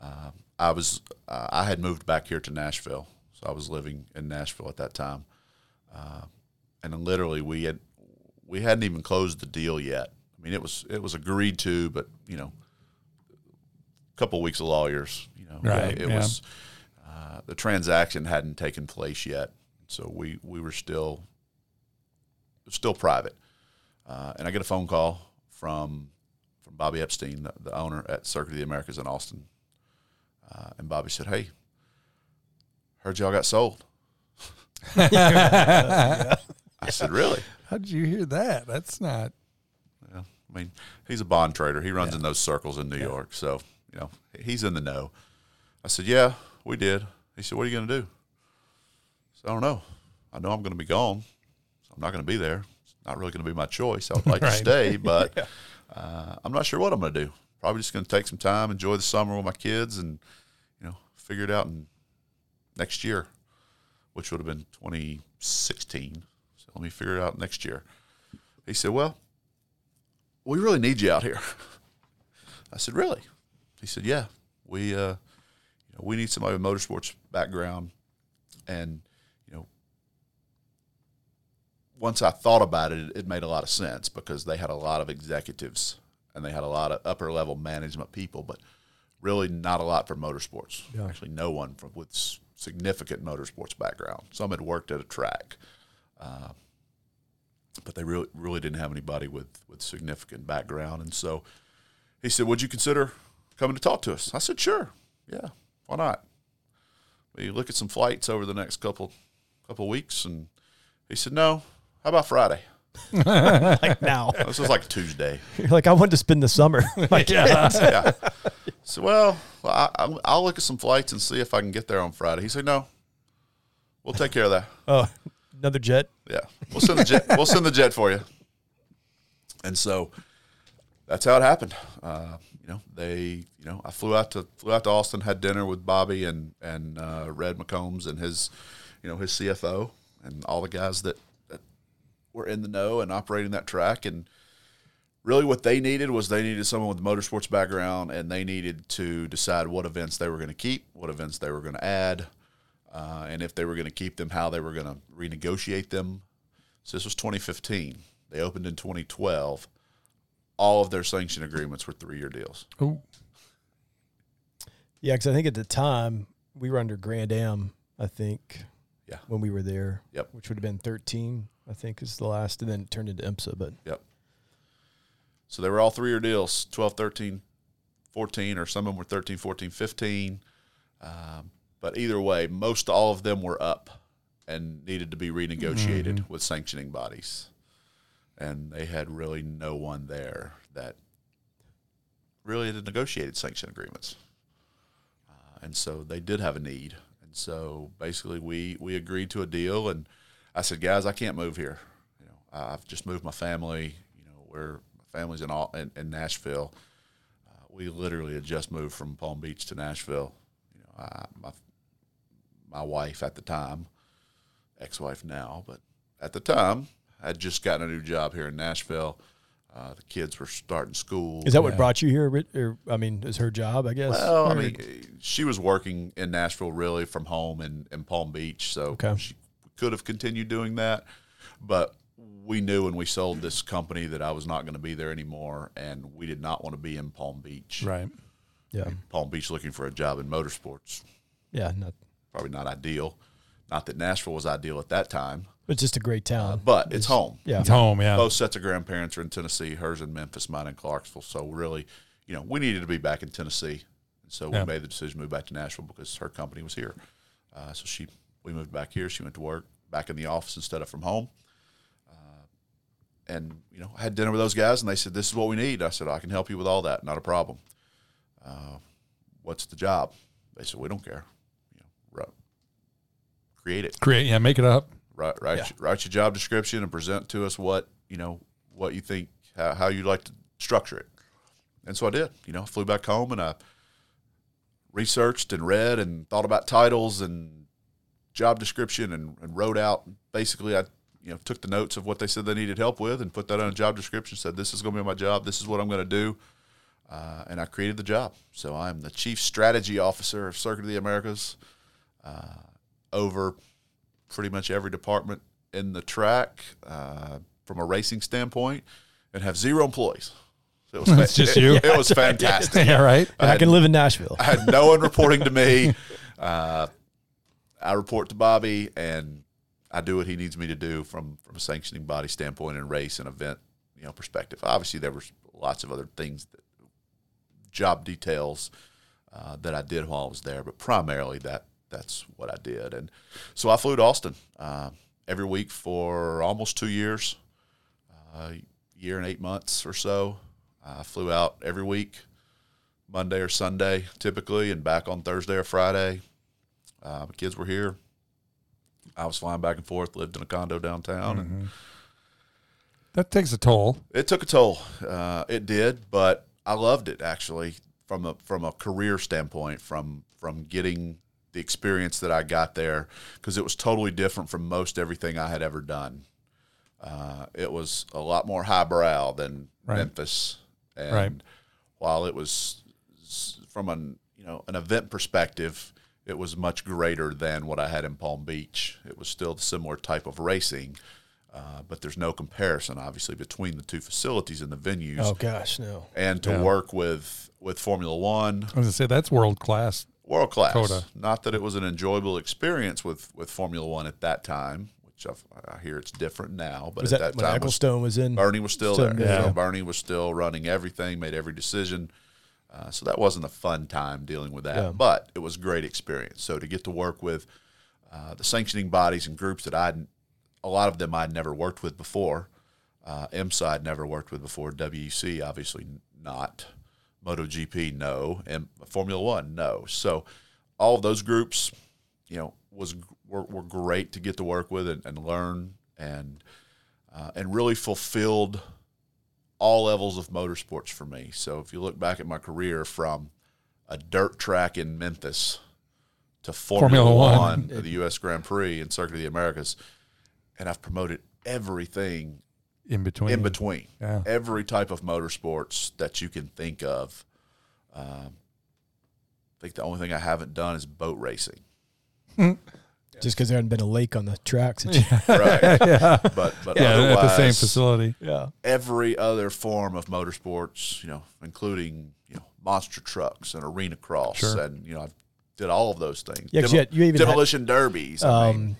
uh, I was uh, I had moved back here to Nashville, so I was living in Nashville at that time, uh, and literally we had we hadn't even closed the deal yet. I mean, it was it was agreed to, but you know, couple of weeks of lawyers. You know, Right, It yeah. was uh, the transaction hadn't taken place yet, so we we were still still private. Uh, and I get a phone call from from Bobby Epstein, the, the owner at Circuit of the Americas in Austin, uh, and Bobby said, "Hey, heard y'all got sold." I said, "Really?" How did you hear that? That's not. Yeah. I mean, he's a bond trader. He runs in those circles in New York. So, you know, he's in the know. I said, Yeah, we did. He said, What are you going to do? I said, I don't know. I know I'm going to be gone. So I'm not going to be there. Not really going to be my choice. I would like Right. to stay, but uh, I'm not sure what I'm going to do. Probably just going to take some time, enjoy the summer with my kids, and, you know, figure it out in next year, which would have been 2016. So let me figure it out next year. He said, Well, we really need you out here. I said, really? He said, yeah. We, uh, you know, we need somebody with motorsports background, and once I thought about it, it made a lot of sense because they had a lot of executives and they had a lot of upper level management people, but really not a lot for motorsports. Yeah. Actually, no one from, with significant motorsports background. Some had worked at a track uh, but they really really didn't have anybody with with significant background. And so he said, "Would you consider coming to talk to us?" I said, "Sure, yeah, why not?" We look at some flights over the next couple couple weeks, and he said, "No, how about Friday?" Like now, This was like Tuesday. you're like I wanted to spend the summer. like yeah. yeah. So well, well I, I'll- I'll look at some flights and see if I can get there on Friday. He said, "No, we'll take care of that." Oh, another jet. Yeah, we'll send the jet. we'll send the jet for you. And so that's how it happened. Uh, you know, they, you know, I flew out to flew out to Austin, had dinner with Bobby and and uh, Red McCombs and his, you know, his CFO and all the guys that that were in the know and operating that track. And really, what they needed was they needed someone with motorsports background, and they needed to decide what events they were going to keep, what events they were going to add uh, and if they were going to keep them, how they were going to renegotiate them. So this was 2015. They opened in 2012. All of their sanction agreements were three-year deals. Oh, Yeah, because I think at the time we were under Grand Am. I think. Yeah. When we were there. Yep. Which would have been 13. I think is the last, and then it turned into IMSA. But Yep. So they were all three-year deals, 12, 13, 14, or some of them were 13, 14, 15. Um, but either way, most all of them were up and needed to be renegotiated with sanctioning bodies. And they had really no one there that really had negotiated sanction agreements. Uh, and so they did have a need. And so basically, we we agreed to a deal, and I said, guys, I can't move here. You know, I've just moved my family. You know, where my family's in all in, in Nashville. Uh, we literally had just moved from Palm Beach to Nashville. You know, I, my my wife at the time, ex-wife now, but at the time, I'd just gotten a new job here in Nashville. Uh, the kids were starting school. Is that what brought you here? Or I mean, is her job? I guess. Well, I Or- mean, she was working in Nashville really from home in, in Palm Beach, so Okay. she could have continued doing that. But we knew when we sold this company that I was not going to be there anymore, and we did not want to be in Palm Beach. Right. yeah, Palm Beach looking for a job in motorsports, yeah, not, probably not ideal. Not that Nashville was ideal at that time, but just a great town. but it's home. yeah, It's home. Yeah. Both sets of grandparents are in Tennessee. Hers in Memphis, mine in Clarksville. So really, you know, we needed to be back in Tennessee, and so Yeah. we made the decision to move back to Nashville because her company was here. Uh, so she, we moved back here. She went to work back in the office instead of from home. Uh, and you know, I had dinner with those guys, and they said, "This is what we need." I said, "I can help you with all that. Not a problem." Uh, what's the job? They said, "We don't care. You know, ru- create it." Create. Yeah. Make it up. Write write, Yeah. your, write your job description and present to us what you know what you think how, how you'd like to structure it. And so i did you know flew back home and i researched and read and thought about titles and job description and, and wrote out basically i you know took the notes of what they said they needed help with and put that on a job description said this is going to be my job. This is what i'm going to do. Uh, and i created the job. So i'm the chief strategy officer of circuit of the americas uh, over pretty much every department in the track uh, from a racing standpoint and have zero employees. So it was It's just it, you. It, was fantastic. yeah. Right. and I can live in Nashville. I had no one reporting to me. Uh, I report to Bobby, and I do what he needs me to do from from a sanctioning body standpoint and race and event you know perspective. Obviously, there was lots of other things, that, job details uh, that I did while I was there, but primarily that that's what I did. And so I flew to Austin uh, every week for almost two years, uh, year and eight months or so. I flew out every week. Monday or Sunday typically, and back on Thursday or Friday. Uh, my kids were here. I was flying back and forth. Lived in a condo downtown, and That takes a toll. it took a toll. Uh, it did, but I loved it actually from a from a career standpoint. From from getting the experience that I got there because it was totally different from most everything I had ever done. Uh, it was a lot more highbrow than Right. Memphis, and Right. while it was from an you know an event perspective, it was much greater than what I had in Palm Beach. It was still the similar type of racing, uh, but there's no comparison, obviously, between the two facilities and the venues. Oh gosh, no. And to Yeah. work with with Formula One, I was gonna say that's world class. World class. COTA. Not that it was an enjoyable experience with with Formula One at that time, which I've, I hear it's different now. But Was at that, that, when time, was, Ecclestone was in? Bernie was still, Still there. there, So yeah. Bernie was still running everything, made every decision. Uh, so that wasn't a fun time dealing with that, Yeah. but it was a great experience. So to get to work with uh, the sanctioning bodies and groups that I'd, a lot of them I'd never worked with before. Uh, IMSA I'd never worked with before. WEC obviously not. MotoGP no, and Formula One no. So all of those groups, you know, was were, were great to get to work with and, and learn and uh, and really fulfilled all levels of motorsports for me. So if you look back at my career from a dirt track in Memphis to Formula, Formula One. One, the U.S. Grand Prix and Circuit of the Americas, and I've promoted everything In between. in between. Yeah. Every type of motorsports that you can think of. Um, I think the only thing I haven't done is boat racing. Just because there hadn't been a lake on the track since. Yeah. Right. yeah. But but Yeah. At the same facility. yeah. every other form of motorsports, you know, including you know monster trucks and arena cross, Sure. and you know, I did all of those things. Yeah, 'cause you, had, you even had, demolition derbies. I mean, um,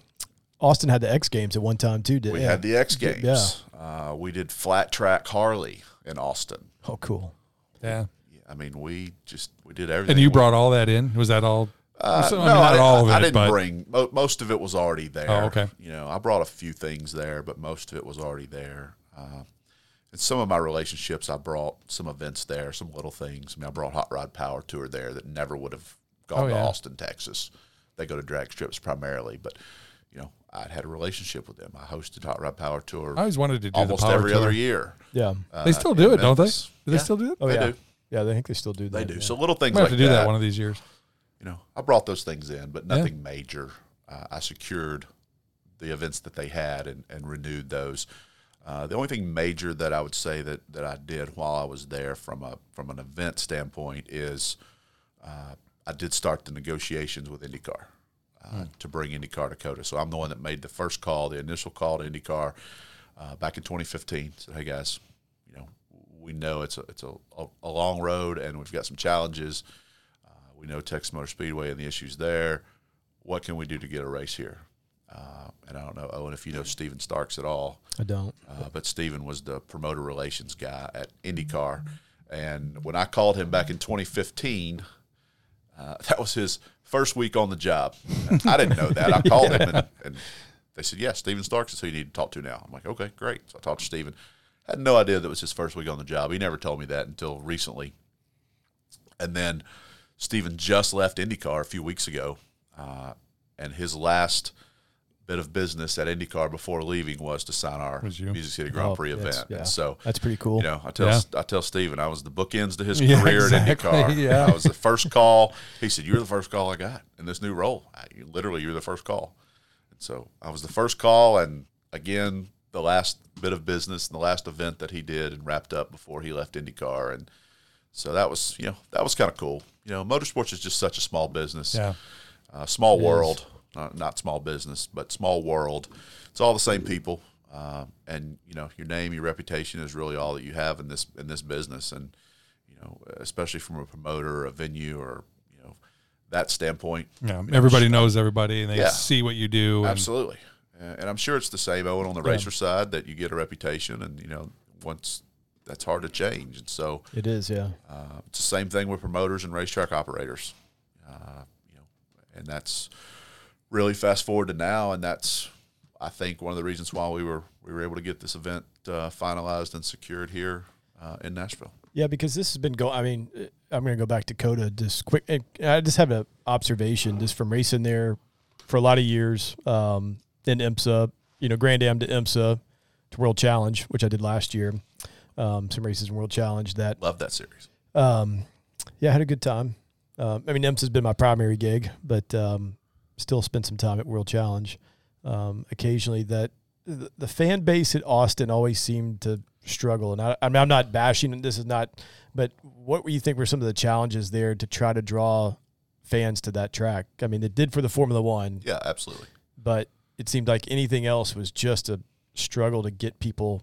Austin had the X Games at one time too. Did we yeah. had the X Yeah. Games. Uh, we did flat track Harley in Austin. Oh, cool. Yeah. I mean, we just we did everything. And you brought all that in? Was that all? Uh, So, I no, mean, not I, all of I it, didn't but- bring mo- most of it was already there. Oh, okay. You know, I brought a few things there, but most of it was already there. Uh, and some of my relationships, I brought some events there, some little things. I mean, I brought Hot Rod Power Tour there that never would have gone Oh, to yeah. Austin, Texas. They go to drag strips primarily, but you know, I'd had a relationship with them. I hosted Hot Rod Power Tour I always wanted to do almost the power every tour. other year. Yeah. They uh, still do it, don't they? Do they Yeah, still do it? Oh they yeah. do. Yeah, I think they still do that. They do. yeah. So little things Might have to do that. that one of these years. you know, I brought those things in, but Yeah. nothing major. Uh, I secured the events that they had and, and renewed those. Uh, the only thing major that I would say that, that I did while I was there from a from an event standpoint is uh, I did start the negotiations with IndyCar uh, to bring IndyCar to COTA. So I'm the one that made the first call, the initial call to IndyCar uh, back in 2015. Said, hey guys, you know, we know it's a it's a, a, a long road and we've got some challenges. Uh, we know Texas Motor Speedway and the issues there. What can we do to get a race here? Uh, and I don't know, Owen, if you know Steven Starks at all, I don't. uh, but Steven was the promoter relations guy at IndyCar. And when I called him back in 2015, uh, that was his first week on the job. I didn't know that. I called him and, and they said, Yeah, Steven Starks is who you need to talk to now. I'm like, Okay, great. So I talked to Steven. Had no idea that was his first week on the job. He never told me that until recently. And then Steven just left IndyCar a few weeks ago. Uh, and his last bit of business at IndyCar before leaving was to sign our Music City Grand Oh, Prix that's- event. yeah. So That's pretty cool. you know, I tell Yeah. I tell Steven I was the bookends to his Yeah, career exactly, at IndyCar. yeah. I was the first call. He said, "You're the first call I got in this new role. I, you, literally, you're the first call." And so I was the first call, and again, the last bit of business and the last event that he did and wrapped up before he left IndyCar, and so that was you know that was kind of cool. You know, motorsports is just such a small business Yeah. uh, small It world, uh, not small business, but small world. It's all the same people, uh, and you know your name, your reputation is really all that you have in this in this business, and you know especially from a promoter, a venue, or you know that standpoint. Yeah. you know, Everybody knows everybody and they Yeah. see what you do. And Absolutely, Uh, and I'm sure it's the same Owen on the Yeah. racer side that you get a reputation, and you know once that's hard to change, and so It is, yeah. uh, it's the same thing with promoters and racetrack operators. Uh, you know, and that's really fast forward to now, and that's I think one of the reasons why we were we were able to get this event uh, finalized and secured here uh, in Nashville. Yeah, because this has been going. I mean, uh, I'm going to go back to COTA just quick. I just have an observation just from racing there for a lot of years um, in IMSA. You know, Grand Am to IMSA to World Challenge, which I did last year. Um, some races in World Challenge that Love that series. um, yeah, I had a good time. Um, I mean, IMSA has been my primary gig, but um, still spend some time at World Challenge. Um, occasionally, that the, the fan base at Austin always seemed to struggle, and I, I mean, I'm not bashing. and This is not, but what do you think were some of the challenges there to try to draw fans to that track? I mean, it did for the Formula One, Yeah, absolutely. but it seemed like anything else was just a struggle to get people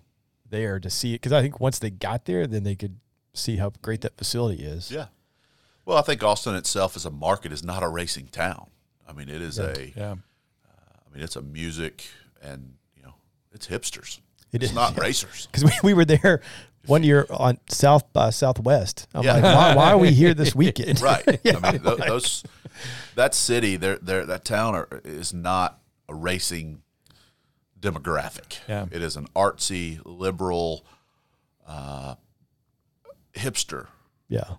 there to see it. Because I think once they got there, then they could see how great that facility is. Yeah. Well, I think Austin itself as a market is not a racing town. I mean, it is Yeah. a. yeah. I mean, it's a music and you know, it's hipsters. It it's is, not yeah. racers. because we, we were there one year on South by Southwest. I'm Yeah. like, why, why are we here this weekend? right. Yeah. I mean, th- those that city, there, there, that town are, is not a racing demographic. Yeah. it is an artsy, liberal, uh, hipster. yeah.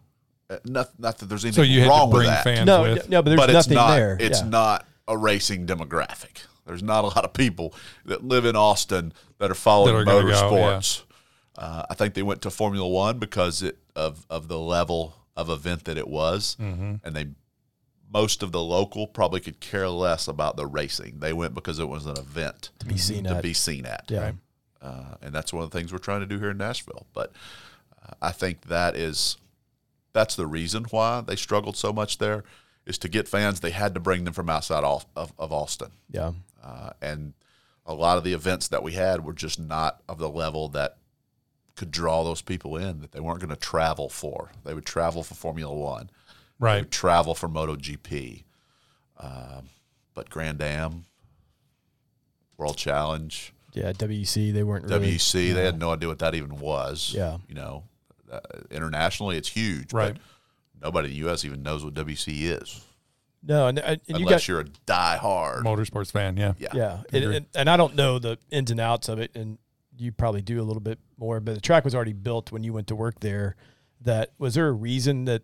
Uh, Not, not that there's anything So anything you had wrong to with bring that, fans No, with. no, but there's but it's nothing not. there. It's yeah. not a racing demographic. There's not a lot of people that live in Austin that are following That are gonna go, motorsports. Uh, I think they went to Formula One because it, of of the level of event that it was, Mm-hmm. and they most of the local probably could care less about the racing. They went because it was an event to be seen to at. be seen at. yeah. Uh, and that's one of the things we're trying to do here in Nashville. But uh, I think that is that's the reason why they struggled so much there is to get fans. They had to bring them from outside of, of, of Austin, Yeah. uh, and a lot of the events that we had were just not of the level that could draw those people in. That they weren't going to travel for. They would travel for Formula One. They Right. would travel for MotoGP. Um, but Grand Am, World Challenge. Yeah. WEC, they weren't really. WC, they had no idea what that even was. Yeah. You know, uh, internationally, it's huge. Right. But nobody in the U.S. even knows what WC is, No, and, and you unless got. you're a die-hard. Motorsports fan. Yeah. yeah. Yeah. And, and, and I don't know the ins and outs of it, and you probably do a little bit more, but the track was already built when you went to work there. That was there a reason that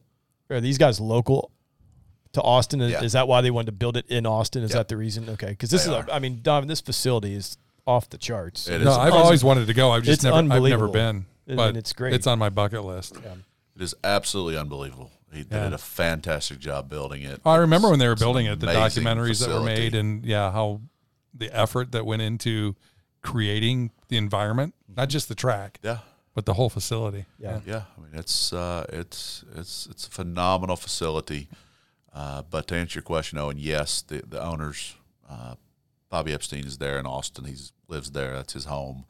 are these guys local to Austin? Is, Yeah. is that why they wanted to build it in Austin? Is Yeah. that the reason? Okay, because this They is, a, I mean, Donovan, this facility is off the charts. It No, is I've always wanted to go. I've just It's never, I've never been. And- But and it's great. It's on my bucket list. It is absolutely unbelievable. He Yeah. did a fantastic job building it. I remember when they were building it, the amazing documentaries that were made, and yeah, how the effort that went into creating the environment, not just the track, Yeah, but the whole facility. Yeah. yeah. I mean, it's uh, it's it's it's a phenomenal facility. Uh, but to answer your question, Owen, yes, the the owners, uh, Bobby Epstein is there in Austin. He lives there. That's his home.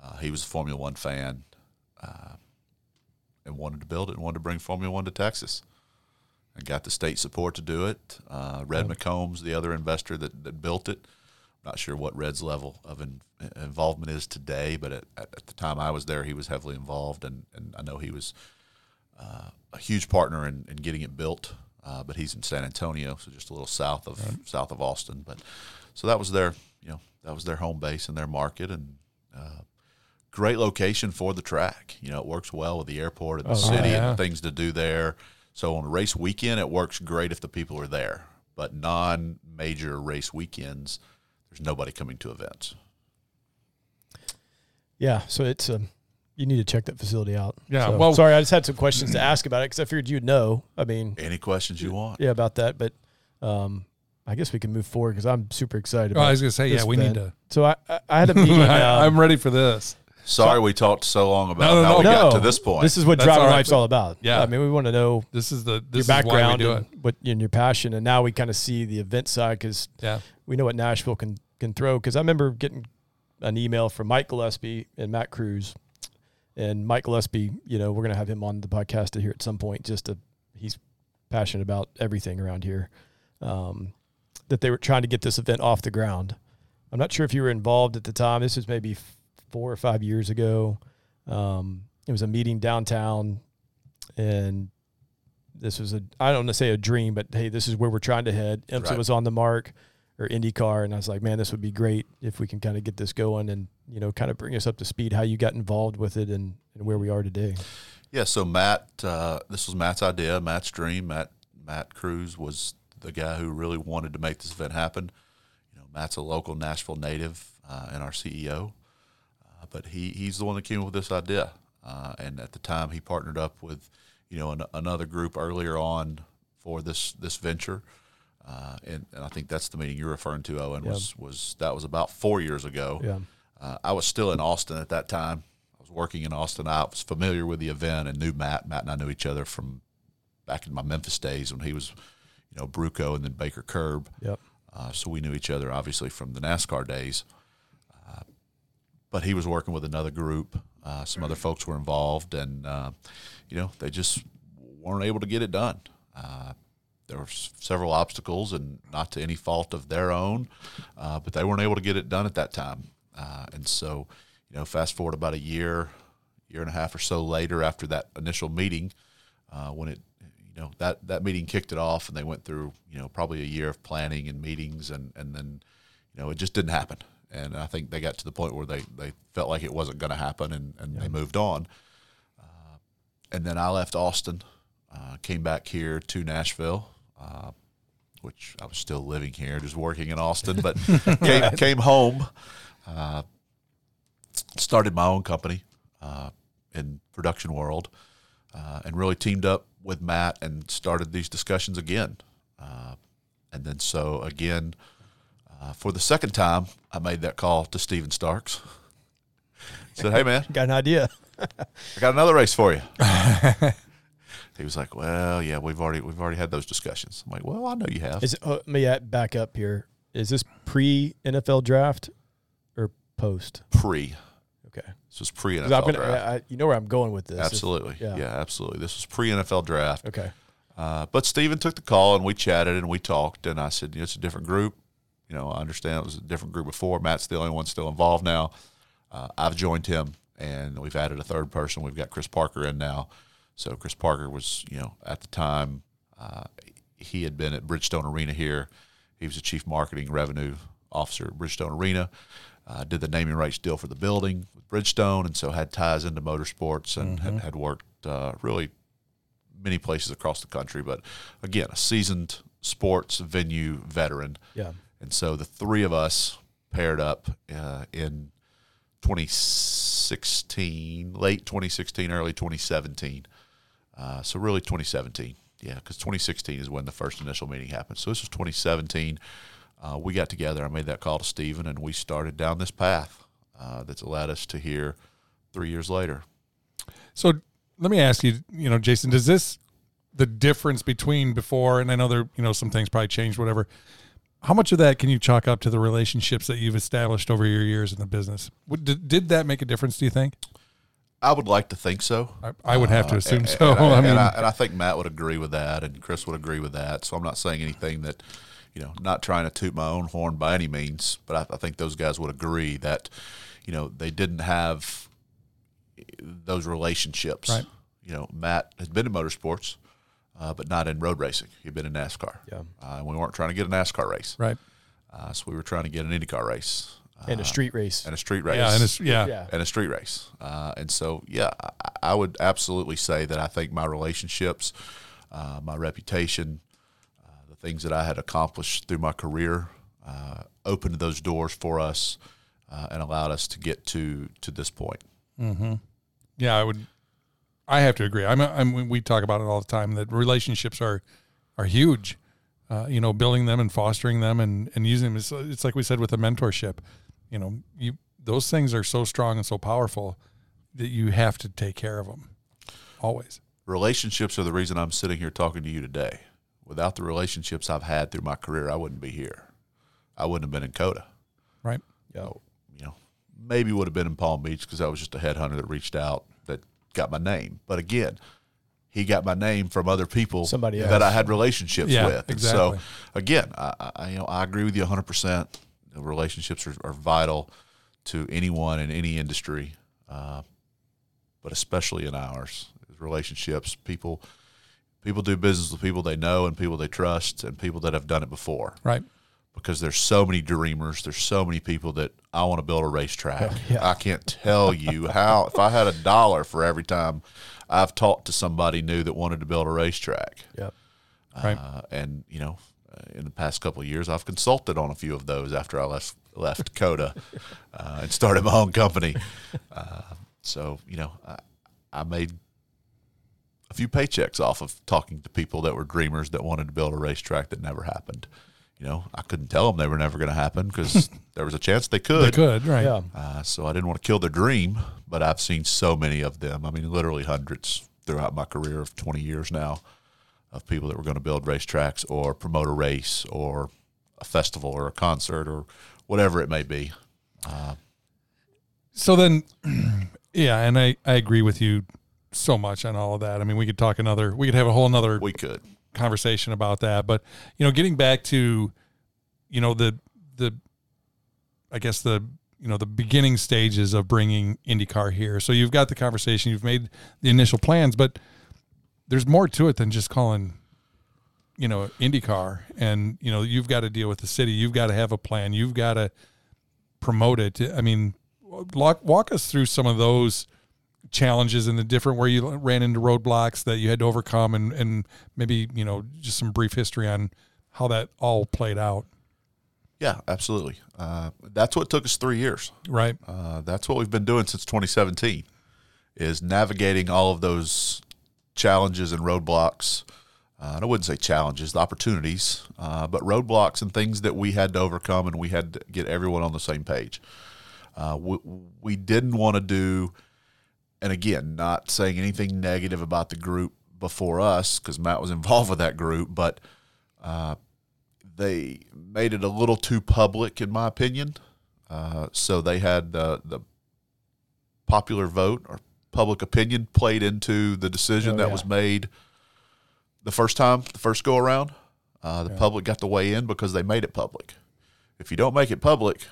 Uh, he was a Formula One fan, uh, and wanted to build it and wanted to bring Formula One to Texas, and got the state support to do it. Uh, Red McCombs, the other investor that, that built it. I'm Not sure what Red's level of in, involvement is today, but at, at the time I was there, he was heavily involved, and, and I know he was uh, a huge partner in, in getting it built. Uh, but he's in San Antonio, so just a little south of south of Austin. But so that was their you know that was their home base and their market, and uh, great location for the track. You know, it works well with the airport and the Oh, city yeah. and things to do there. So on race weekend, it works great if the people are there. But non-major race weekends, there's nobody coming to events. Yeah, so it's um, you need to check that facility out. Yeah, So, well- sorry, I just had some questions to ask about it because I figured you'd know. I mean, Any questions you want? yeah, about that, but um, I guess we can move forward because I'm super excited. Oh, About I was going to say, yeah, this we need to. So I, I, I had a meeting. I, um, I'm ready for this. Sorry, we talked so long about No, no, how no. we got to this point. This is what That's driving all right. life's all about. Yeah. I mean, we want to know This is the your this is background why we do and it. what and your passion, and now we kind of see the event side because Yeah, we know what Nashville can can throw. Because I remember getting an email from Mike Gillespie and Matt Cruz, and Mike Gillespie. You know, we're gonna have him on the podcast here at some point. Just to he's passionate about everything around here. Um, that they were trying to get this event off the ground. I'm not sure if you were involved at the time. This was maybe f- four or five years ago. Um, it was a meeting downtown, and this was a I don't want to say a dream, but hey, this is where we're trying to head. IMSA Right. was on the mark, or IndyCar, and I was like, man, this would be great if we can kind of get this going and you know kind of bring us up to speed how you got involved with it and and where we are today. Yeah, so Matt, uh, this was Matt's idea, Matt's dream. Matt Matt Cruz was the guy who really wanted to make this event happen. You know, Matt's a local Nashville native uh, and our CEO, but he he's the one that came up with this idea. Uh, and at the time, he partnered up with you know an, another group earlier on for this this venture. Uh, and, and I think that's the meeting you're referring to, Owen. Was was that was about four years ago. Yeah. Uh, I was still in Austin at that time. I was working in Austin. I was familiar with the event and knew Matt. Matt and I knew each other from back in my Memphis days when he was, you know, Brewco and then Baker Curb. Yep. Uh, so we knew each other obviously from the NASCAR days. But he was working with another group. Uh, some other folks were involved, and uh, you know they just weren't able to get it done. Uh, there were several obstacles, and not to any fault of their own, uh, but they weren't able to get it done at that time. Uh, and so, you know, fast forward about a year, year and a half or so later, after that initial meeting, uh, when it, you know, that that meeting kicked it off, and they went through, you know, probably a year of planning and meetings, and and then, you know, it just didn't happen. And I think they got to the point where they, they felt like it wasn't going to happen, and, and they moved on. Uh, and then I left Austin, uh, came back here to Nashville, uh, which I was still living here, just working in Austin, but came, came home, uh, started my own company uh, in production world, uh, and really teamed up with Matt and started these discussions again. Uh, and then so again, uh, for the second time, I made that call to Steven Starks. Said, "Hey man, Got an idea. I got another race for you." he was like, "Well, yeah, we've already we've already had those discussions." I'm like, "Well, I know you have." Is it, uh, me at- back up here. Is this pre NFL draft or post? pre. Okay. This was pre NFL draft. I, I- you know where I'm going with this. If- absolutely, yeah. yeah. absolutely. This was pre NFL draft. okay. Uh, but Steven took the call and we chatted and we talked and I said, you know, it's a different group. You know, I understand it was a different group before. Matt's the only one still involved now. Uh, I've joined him and we've added a third person. We've got Chris Parker in now. So Chris Parker was, you know, at the time uh, he had been at Bridgestone Arena here. He was the chief marketing revenue officer at Bridgestone Arena. Uh, did the naming rights deal for the building with Bridgestone, and so had ties into motorsports and had, had worked uh, really many places across the country. But again, a seasoned sports venue veteran. Yeah. And so the three of us paired up uh, in 2016, late 2016, early 2017. Uh, so really 2017. Yeah, because 2016 is when the first initial meeting happened. So this was 2017. Uh, we got together. I made that call to Stephen, and we started down this path uh, that's led us to here three years later. So let me ask you, you know, Jason, does this the difference between before and I know there, you know, some things probably changed, whatever. How much of that can you chalk up to the relationships that you've established over your years in the business? Did, did that make a difference? Do you think? I would like to think so. I, I would have to Uh, assume so. And I, I mean, and, I, and I think Matt would agree with that, and Chris would agree with that. So I'm not saying anything that, you know, not trying to toot my own horn by any means, but I, I think those guys would agree that, you know, they didn't have those relationships. Right. You know, Matt had been in motorsports, uh, but not in road racing. He'd been in NASCAR. Yeah. Uh, and we weren't trying to get a NASCAR race. right. Uh, so we were trying to get an IndyCar race And a street race. and a street race Yeah, and it's yeah, yeah. and a street race. Uh, and so, yeah, I, I would absolutely say that I think my relationships, uh, my reputation, uh, the things that I had accomplished through my career, uh, opened those doors for us uh, and allowed us to get to to this point. yeah. I would. I have to agree. I'm, I'm. We talk about it all the time that relationships are are huge. Uh, you know, building them and fostering them and and using them. It's, it's like we said with the mentorship. You know, you those things are so strong and so powerful that you have to take care of them always. Relationships are the reason I'm sitting here talking to you today. Without the relationships I've had through my career, I wouldn't be here. I wouldn't have been in COTA. Right. Yeah. you know, maybe would have been in Palm Beach because I was just a headhunter that reached out got my name. But again, he got my name from other people Somebody that I had relationships Yeah, with. Exactly. so again, I, I you know I agree with you 100. percent Relationships are, are vital to anyone in any industry, uh, but especially in ours. Relationships, people people do business with people they know and people they trust and people that have done it before Right. Because there's so many dreamers. There's so many people that I want to build a racetrack. Yeah. I can't tell you how. If I had a dollar for every time I've talked to somebody new that wanted to build a racetrack, Yep. Right. uh, and you know, uh, in the past couple of years, I've consulted on a few of those after I left left COTA uh, and started my own company. Uh, so you know, I, I made a few paychecks off of talking to people that were dreamers that wanted to build a racetrack that never happened. You know, I couldn't tell them they were never going to happen because there was a chance they could. They could. Right. Yeah. Uh, so I didn't want to kill their dream, but I've seen so many of them. I mean, literally hundreds throughout my career of 20 years now of people that were going to build racetracks or promote a race or a festival or a concert or whatever it may be. So then, yeah, and I, I agree with you so much on all of that. I mean, we could talk another, we could have a whole another We could. Conversation about that. But you know, getting back to, you know, the the, I guess the you know the beginning stages of bringing IndyCar here. So you've got the conversation, you've made the initial plans, but there's more to it than just calling, you know, IndyCar. And you know, you've got to deal with the city. You've got to have a plan. You've got to promote it. I mean, walk, walk us through some of those challenges and the different where you ran into roadblocks that you had to overcome and, and maybe, you know, just some brief history on how that all played out. Yeah, absolutely. Uh, that's what took us three years. Right. Uh, that's what we've been doing since 2017 is navigating all of those challenges and roadblocks. Uh, and I wouldn't say challenges, the opportunities, uh, but roadblocks and things that we had to overcome, and we had to get everyone on the same page. Uh, we, we didn't want to do, and again, not saying anything negative about the group before us because Matt was involved with that group, but uh, they made it a little too public, in my opinion. Uh, so they had uh, the popular vote or public opinion played into the decision Oh, that yeah. was made the first time, the first go around. Uh, the public got to weigh in because they made it public. If you don't make it public,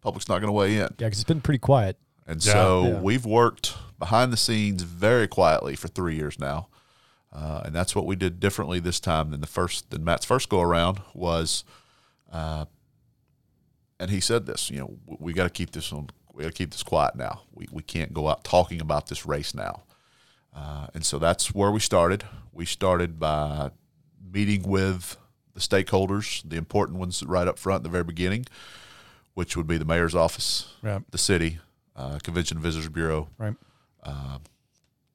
public's not going to weigh in. Yeah, because it's been pretty quiet. And Yeah. so Yeah. we've worked behind the scenes very quietly for three years now. Uh, and that's what we did differently this time than the first than Matt's first go around was uh, and he said this, you know, we, we got to keep this on we got to keep this quiet now. We, we can't go out talking about this race now. Uh, and so that's where we started. We started by meeting with the stakeholders, the important ones right up front at the very beginning, which would be the mayor's office, the city, uh, Convention and Visitors Bureau, Right.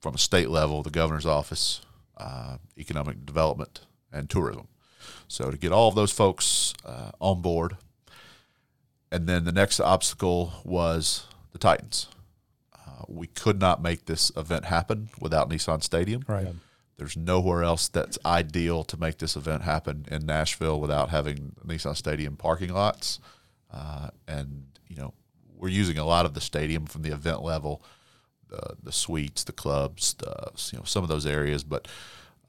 from a state level, the governor's office, uh, economic development, and tourism. So to get all of those folks uh, on board, and then the next obstacle was the Titans. Uh, we could not make this event happen without Nissan Stadium. Right. There's nowhere else that's ideal to make this event happen in Nashville without having Nissan Stadium parking lots. Uh, and, you know, we're using a lot of the stadium from the event level, the, the suites, the clubs, the, you know, some of those areas, but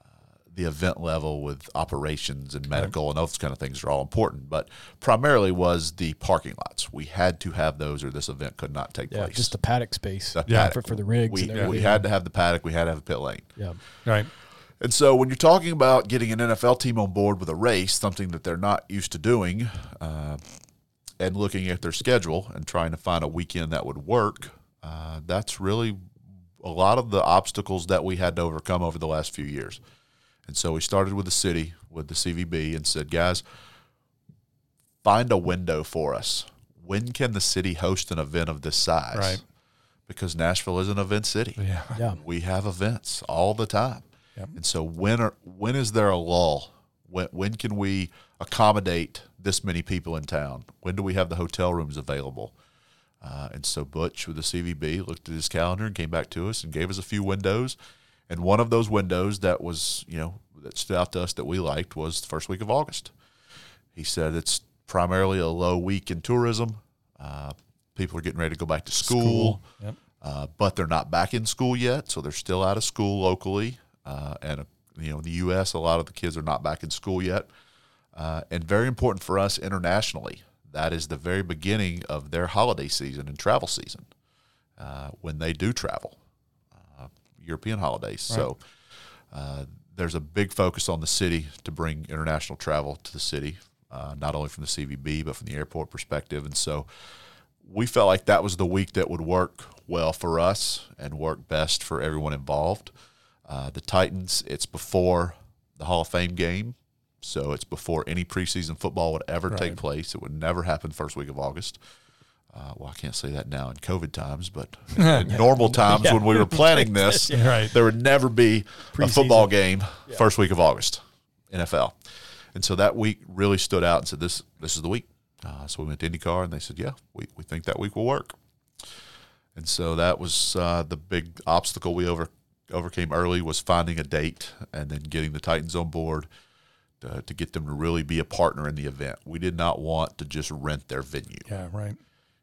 uh, the event level with operations and medical and those kind of things are all important. But primarily was the parking lots. We had to have those or this event could not take Yeah, place. just the paddock space. The Yeah. For, for the rigs we, and we had to have the paddock. We had to have a pit lane. yeah. Right. And so when you're talking about getting an NFL team on board with a race, something that they're not used to doing, uh, and looking at their schedule and trying to find a weekend that would work, uh, that's really a lot of the obstacles that we had to overcome over the last few years. And so we started with the city, with the CVB, and said, guys, find a window for us. When can the city host an event of this size? Right. Because Nashville is an event city Yeah. Yeah. we have events all the time. Yep. And so when are when is there a lull? When when can we accommodate this many people in town? When do we have the hotel rooms available? Uh, and so Butch with the CVB looked at his calendar and came back to us and gave us a few windows. And one of those windows that was, you know, that stood out to us that we liked was the first week of August. He said it's primarily a low week in tourism. Uh, people are getting ready to go back to school Yep. uh, but they're not back in school yet, so they're still out of school locally. Uh, and you know, in the U.S., a lot of the kids are not back in school yet. Uh, and very important for us internationally, that is the very beginning of their holiday season and travel season uh, when they do travel, uh, European holidays. So uh, there's a big focus on the city to bring international travel to the city, uh, not only from the CVB but from the airport perspective. And so we felt like that was the week that would work well for us and work best for everyone involved. Uh, the Titans, it's before the Hall of Fame game, so it's before any preseason football would ever take place. It would never happen first week of August. Uh, well, I can't say that now in COVID times, but in normal times Yeah. when we were planning this, Right. there would never be a football game first week of August, NFL. And so that week really stood out and said, "This this is the week." Uh, so we went to IndyCar, and they said, "Yeah, we, we think that week will work." And so that was uh, the big obstacle we over overcame early was finding a date and then getting the Titans on board to, to get them to really be a partner in the event. We did not want to just rent their venue Yeah. Right.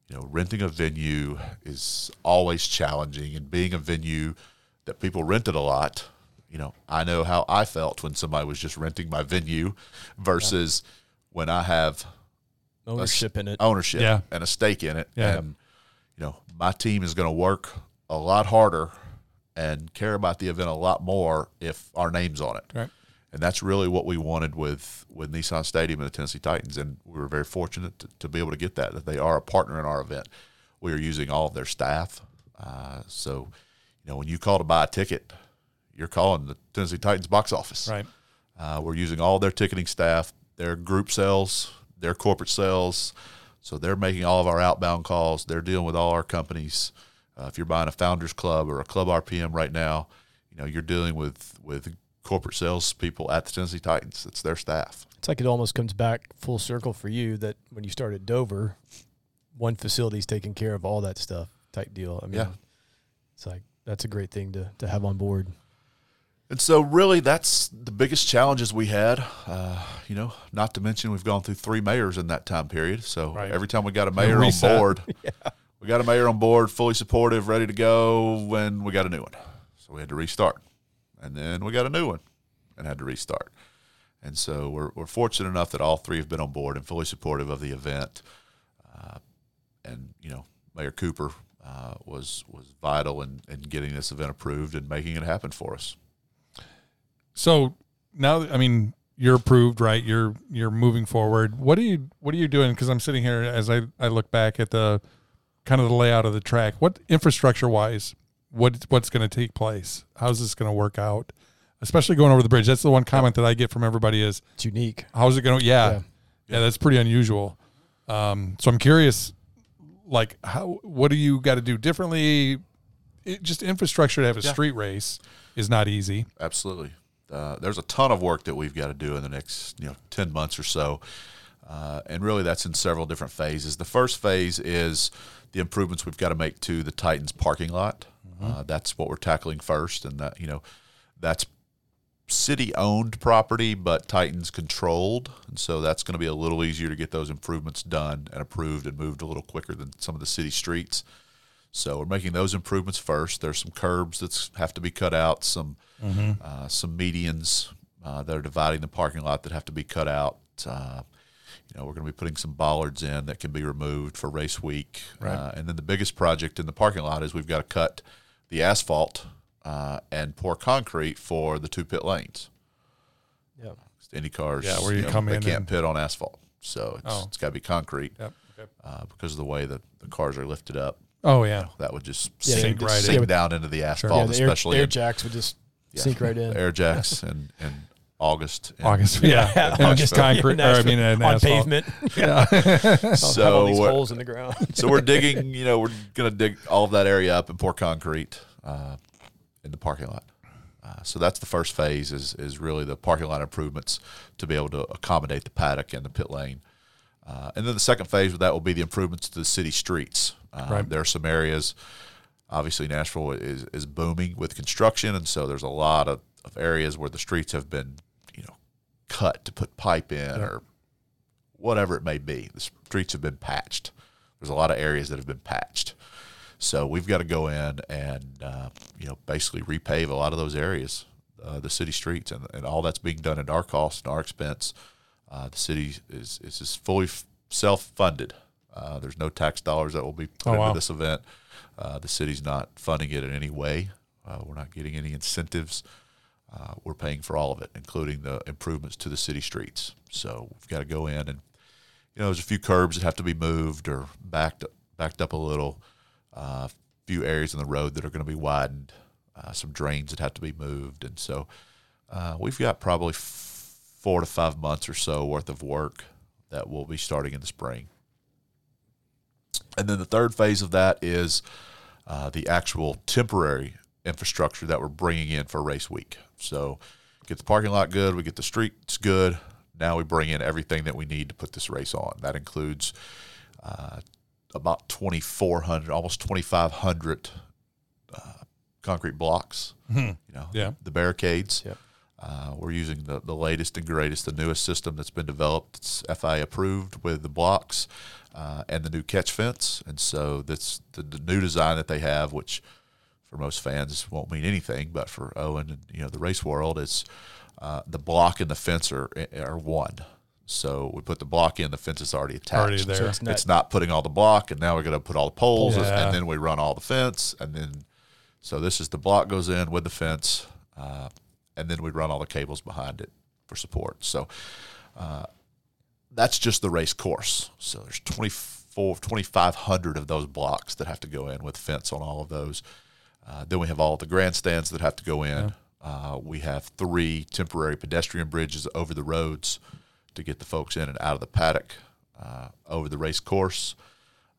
you know, renting a venue is always challenging, and being a venue that people rented a lot, you know, I know how I felt when somebody was just renting my venue versus when I have Ownership in it. ownership Yeah. and a stake in it. Yeah. And, you know, my team is going to work a lot harder and care about the event a lot more if our name's on it. Right. And that's really what we wanted with, with Nissan Stadium and the Tennessee Titans. And we were very fortunate to, to be able to get that, that they are a partner in our event. We are using all of their staff. Uh, so, you know, when you call to buy a ticket, you're calling the Tennessee Titans box office. Right. Uh, we're using all their ticketing staff, their group sales, their corporate sales. So they're making all of our outbound calls. They're dealing with all our companies. Uh, if you're buying a Founders Club or a Club RPM right now, you know you're dealing with with corporate sales people at the Tennessee Titans. It's their staff. It's like it almost comes back full circle for you that when you started Dover, one facility's taking care of all that stuff type deal. I mean, Yeah. it's like that's a great thing to, to have on board. And so, really, that's the biggest challenges we had. Uh, you know, not to mention we've gone through three mayors in that time period. So Right. every time we got a mayor on board, we got a mayor on board, fully supportive, ready to go. When we got a new one, so we had to restart, and then we got a new one, and had to restart. And so we're we're fortunate enough that all three have been on board and fully supportive of the event. Uh, and you know, Mayor Cooper uh, was was vital in, in getting this event approved and making it happen for us. So now, I mean, you're approved, right? You're you're moving forward. What are you What are you doing? Because I'm sitting here as I I look back at the kind of the layout of the track. What infrastructure wise, what what's going to take place? How's this going to work out? especially going over the bridge. That's the one comment that I get from everybody is, It's unique. "How's it going?" to Yeah, Yeah. yeah, that's pretty unusual. Um, so I'm curious, like, how what do you got to do differently? It, just infrastructure to have a Yeah. street race is not easy. Absolutely. Uh, there's a ton of work that we've got to do in the next you know 10 months or so. Uh, and really, that's in several different phases. The first phase is the improvements we've got to make to the Titans parking lot. Uh, that's what we're tackling first, and that you know, that's city-owned property, but Titans controlled, and so that's going to be a little easier to get those improvements done and approved and moved a little quicker than some of the city streets. So we're making those improvements first. There's some curbs that have to be cut out, some uh, some medians uh, that are dividing the parking lot that have to be cut out. Uh, you know, we're going to be putting some bollards in that can be removed for race week. Uh, and then the biggest project in the parking lot is we've got to cut the asphalt uh, and pour concrete for the two pit lanes. Yeah. Any cars, Yeah, where you know, come they in can't and- pit on asphalt, so it's, Oh. it's got to be concrete Yep. Okay. uh, because of the way that the cars are lifted up. Oh yeah. That would just Yeah, sink, they- right sink in. down into the Yeah, asphalt, the air, especially air in- jacks would just yeah, sink right in. Air jacks and, in August. and- August. Yeah. Yeah, And August, concrete. yeah, or, I mean, on asphalt. pavement. Yeah. have all So these we're- holes in the ground. so we're digging. You know, we're gonna dig all of that area up and pour concrete uh, in the parking lot. Uh, so that's the first phase. Is is really the parking lot improvements to be able to accommodate the paddock and the pit lane. Uh, and then the second phase of that will be the improvements to the city streets. Uh, Right. There are some areas. Obviously, Nashville is is booming with construction, and so there's a lot of, of areas where the streets have been, you know, cut to put pipe in or whatever it may be. The streets have been patched. There's a lot of areas that have been patched. So we've got to go in and uh, you know basically repave a lot of those areas, uh, the city streets, and, and all that's being done at our cost and our expense. Uh, the city is is just fully f- self-funded. Uh, there's no tax dollars that will be put Oh, into wow. this event. Uh, the city's not funding it in any way. Uh, we're not getting any incentives. Uh, we're paying for all of it, including the improvements to the city streets. So we've got to go in and you know, there's a few curbs that have to be moved or backed backed up a little. A few areas in the road that are going to be widened. Uh, some drains that have to be moved, and so uh, we've got probably four to five months or so worth of work that will be starting in the spring. And then the third phase of that is uh, the actual temporary infrastructure that we're bringing in for race week. So get the parking lot good, we get the streets good. Now we bring in everything that we need to put this race on. That includes uh, about 2,400, almost 2,500 uh, concrete blocks. You know, Yeah. the barricades. Yep. Uh, we're using the, the latest and greatest, the newest system that's been developed. It's FIA approved with the blocks uh, and the new catch fence. And so that's the, the new design that they have, which for most fans won't mean anything, but for Owen and you know the race world, it's uh, the block and the fence are, are one. So we put the block in, the fence is already attached. Already there. So it's not- It's not putting all the block, and now we're going to put all the poles, Yeah. and then we run all the fence, and then so this is the block goes in with the fence, uh, and then we run all the cables behind it for support. So uh, that's just the race course. So there's 24, 2,500 of those blocks that have to go in with fence on all of those. Uh, then we have all the grandstands that have to go in. Uh, we have three temporary pedestrian bridges over the roads to get the folks in and out of the paddock uh, over the race course,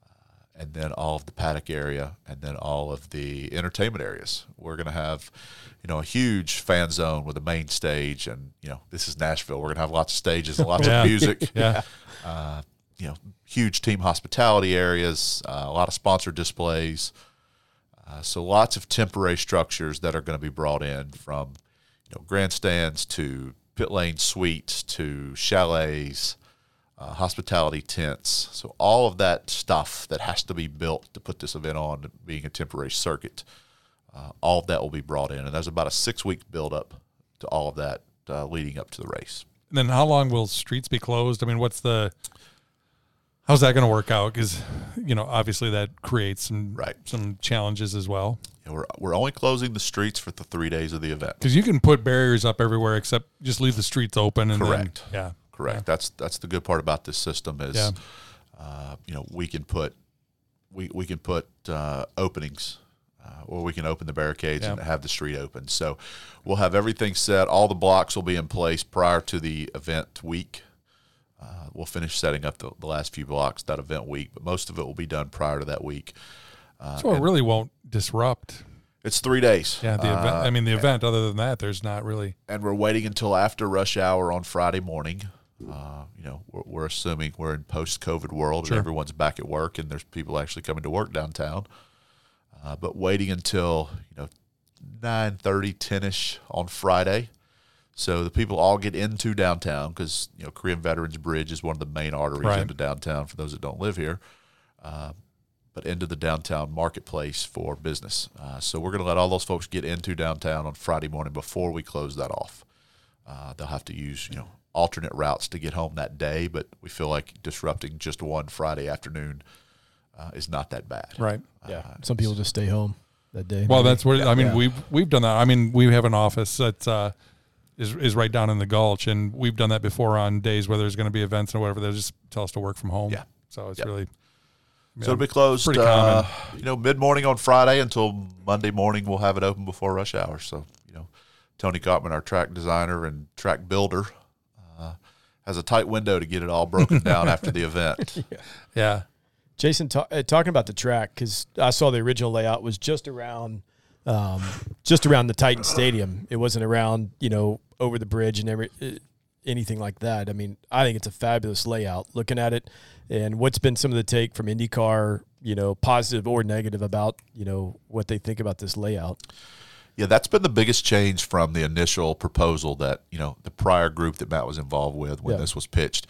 uh, and then all of the paddock area, and then all of the entertainment areas. We're going to have, you know, a huge fan zone with a main stage, and you know, this is Nashville. We're going to have lots of stages and lots Yeah. of music Yeah. uh, you know, huge team hospitality areas, uh, a lot of sponsor displays. Uh, so lots of temporary structures that are going to be brought in from, you know, grandstands to pit lane suites to chalets, uh, hospitality tents. So all of that stuff that has to be built to put this event on, being a temporary circuit, uh, all of that will be brought in, and there's about a six week buildup to all of that uh, leading up to the race. And then how long will streets be closed? I mean, what's the how's that going to work out? Because you know, obviously that creates some Right. some challenges as well. And we're, we're only closing the streets for the three days of the event. Because you can put barriers up everywhere except just leave the streets open and Correct. Then, yeah. Correct. That's that's the good part about this system is, Yeah. uh, you know, we can put we we can put uh, openings uh, uh, or we can open the barricades and have the street open. So we'll have everything set. All the blocks will be in place prior to the event week. Uh, we'll finish setting up the, the last few blocks that event week, but most of it will be done prior to that week. Uh, So it really won't disrupt. it's three days. Yeah, the event. Uh, I mean, the event. Other than that, there's not really. and we're waiting until after rush hour on Friday morning. Uh, you know, we're, we're assuming we're in post-COVID world Sure. and everyone's back at work, and there's people actually coming to work downtown. Uh, but waiting until you know 9:30, 10ish on Friday, so the people all get into downtown because you know Korean Veterans Bridge is one of the main arteries Right. into downtown for those that don't live here. Uh, but into the downtown marketplace for business. Uh, so we're going to let all those folks get into downtown on Friday morning before we close that off. Uh, they'll have to use you know alternate routes to get home that day, but we feel like disrupting just one Friday afternoon uh, is not that bad. Right. Yeah. Uh, Some people just stay home that day. Well, maybe. that's where I mean Yeah. we've we've done that. I mean we have an office that uh, is is right down in the Gulch, and we've done that before on days where there's going to be events or whatever. They just tell us to work from home. Yeah. So it's Yep. really. So it'll be closed, pretty uh, common. you know, mid morning on Friday until Monday morning. We'll have it open before rush hour. So you know, Tony Cotman, our track designer and track builder, uh, has a tight window to get it all broken down after the event. Yeah. yeah. Jason, ta- uh, talking about the track because I saw the original layout was just around, um, just around the Titan Stadium. It wasn't around, you know, over the bridge and every uh, anything like that. I mean, I think it's a fabulous layout. Looking at it, and what's been some of the take from IndyCar, you know, positive or negative about, you know, what they think about this layout. Yeah, that's been the biggest change from the initial proposal that you know the prior group that Matt was involved with when Yeah. this was pitched.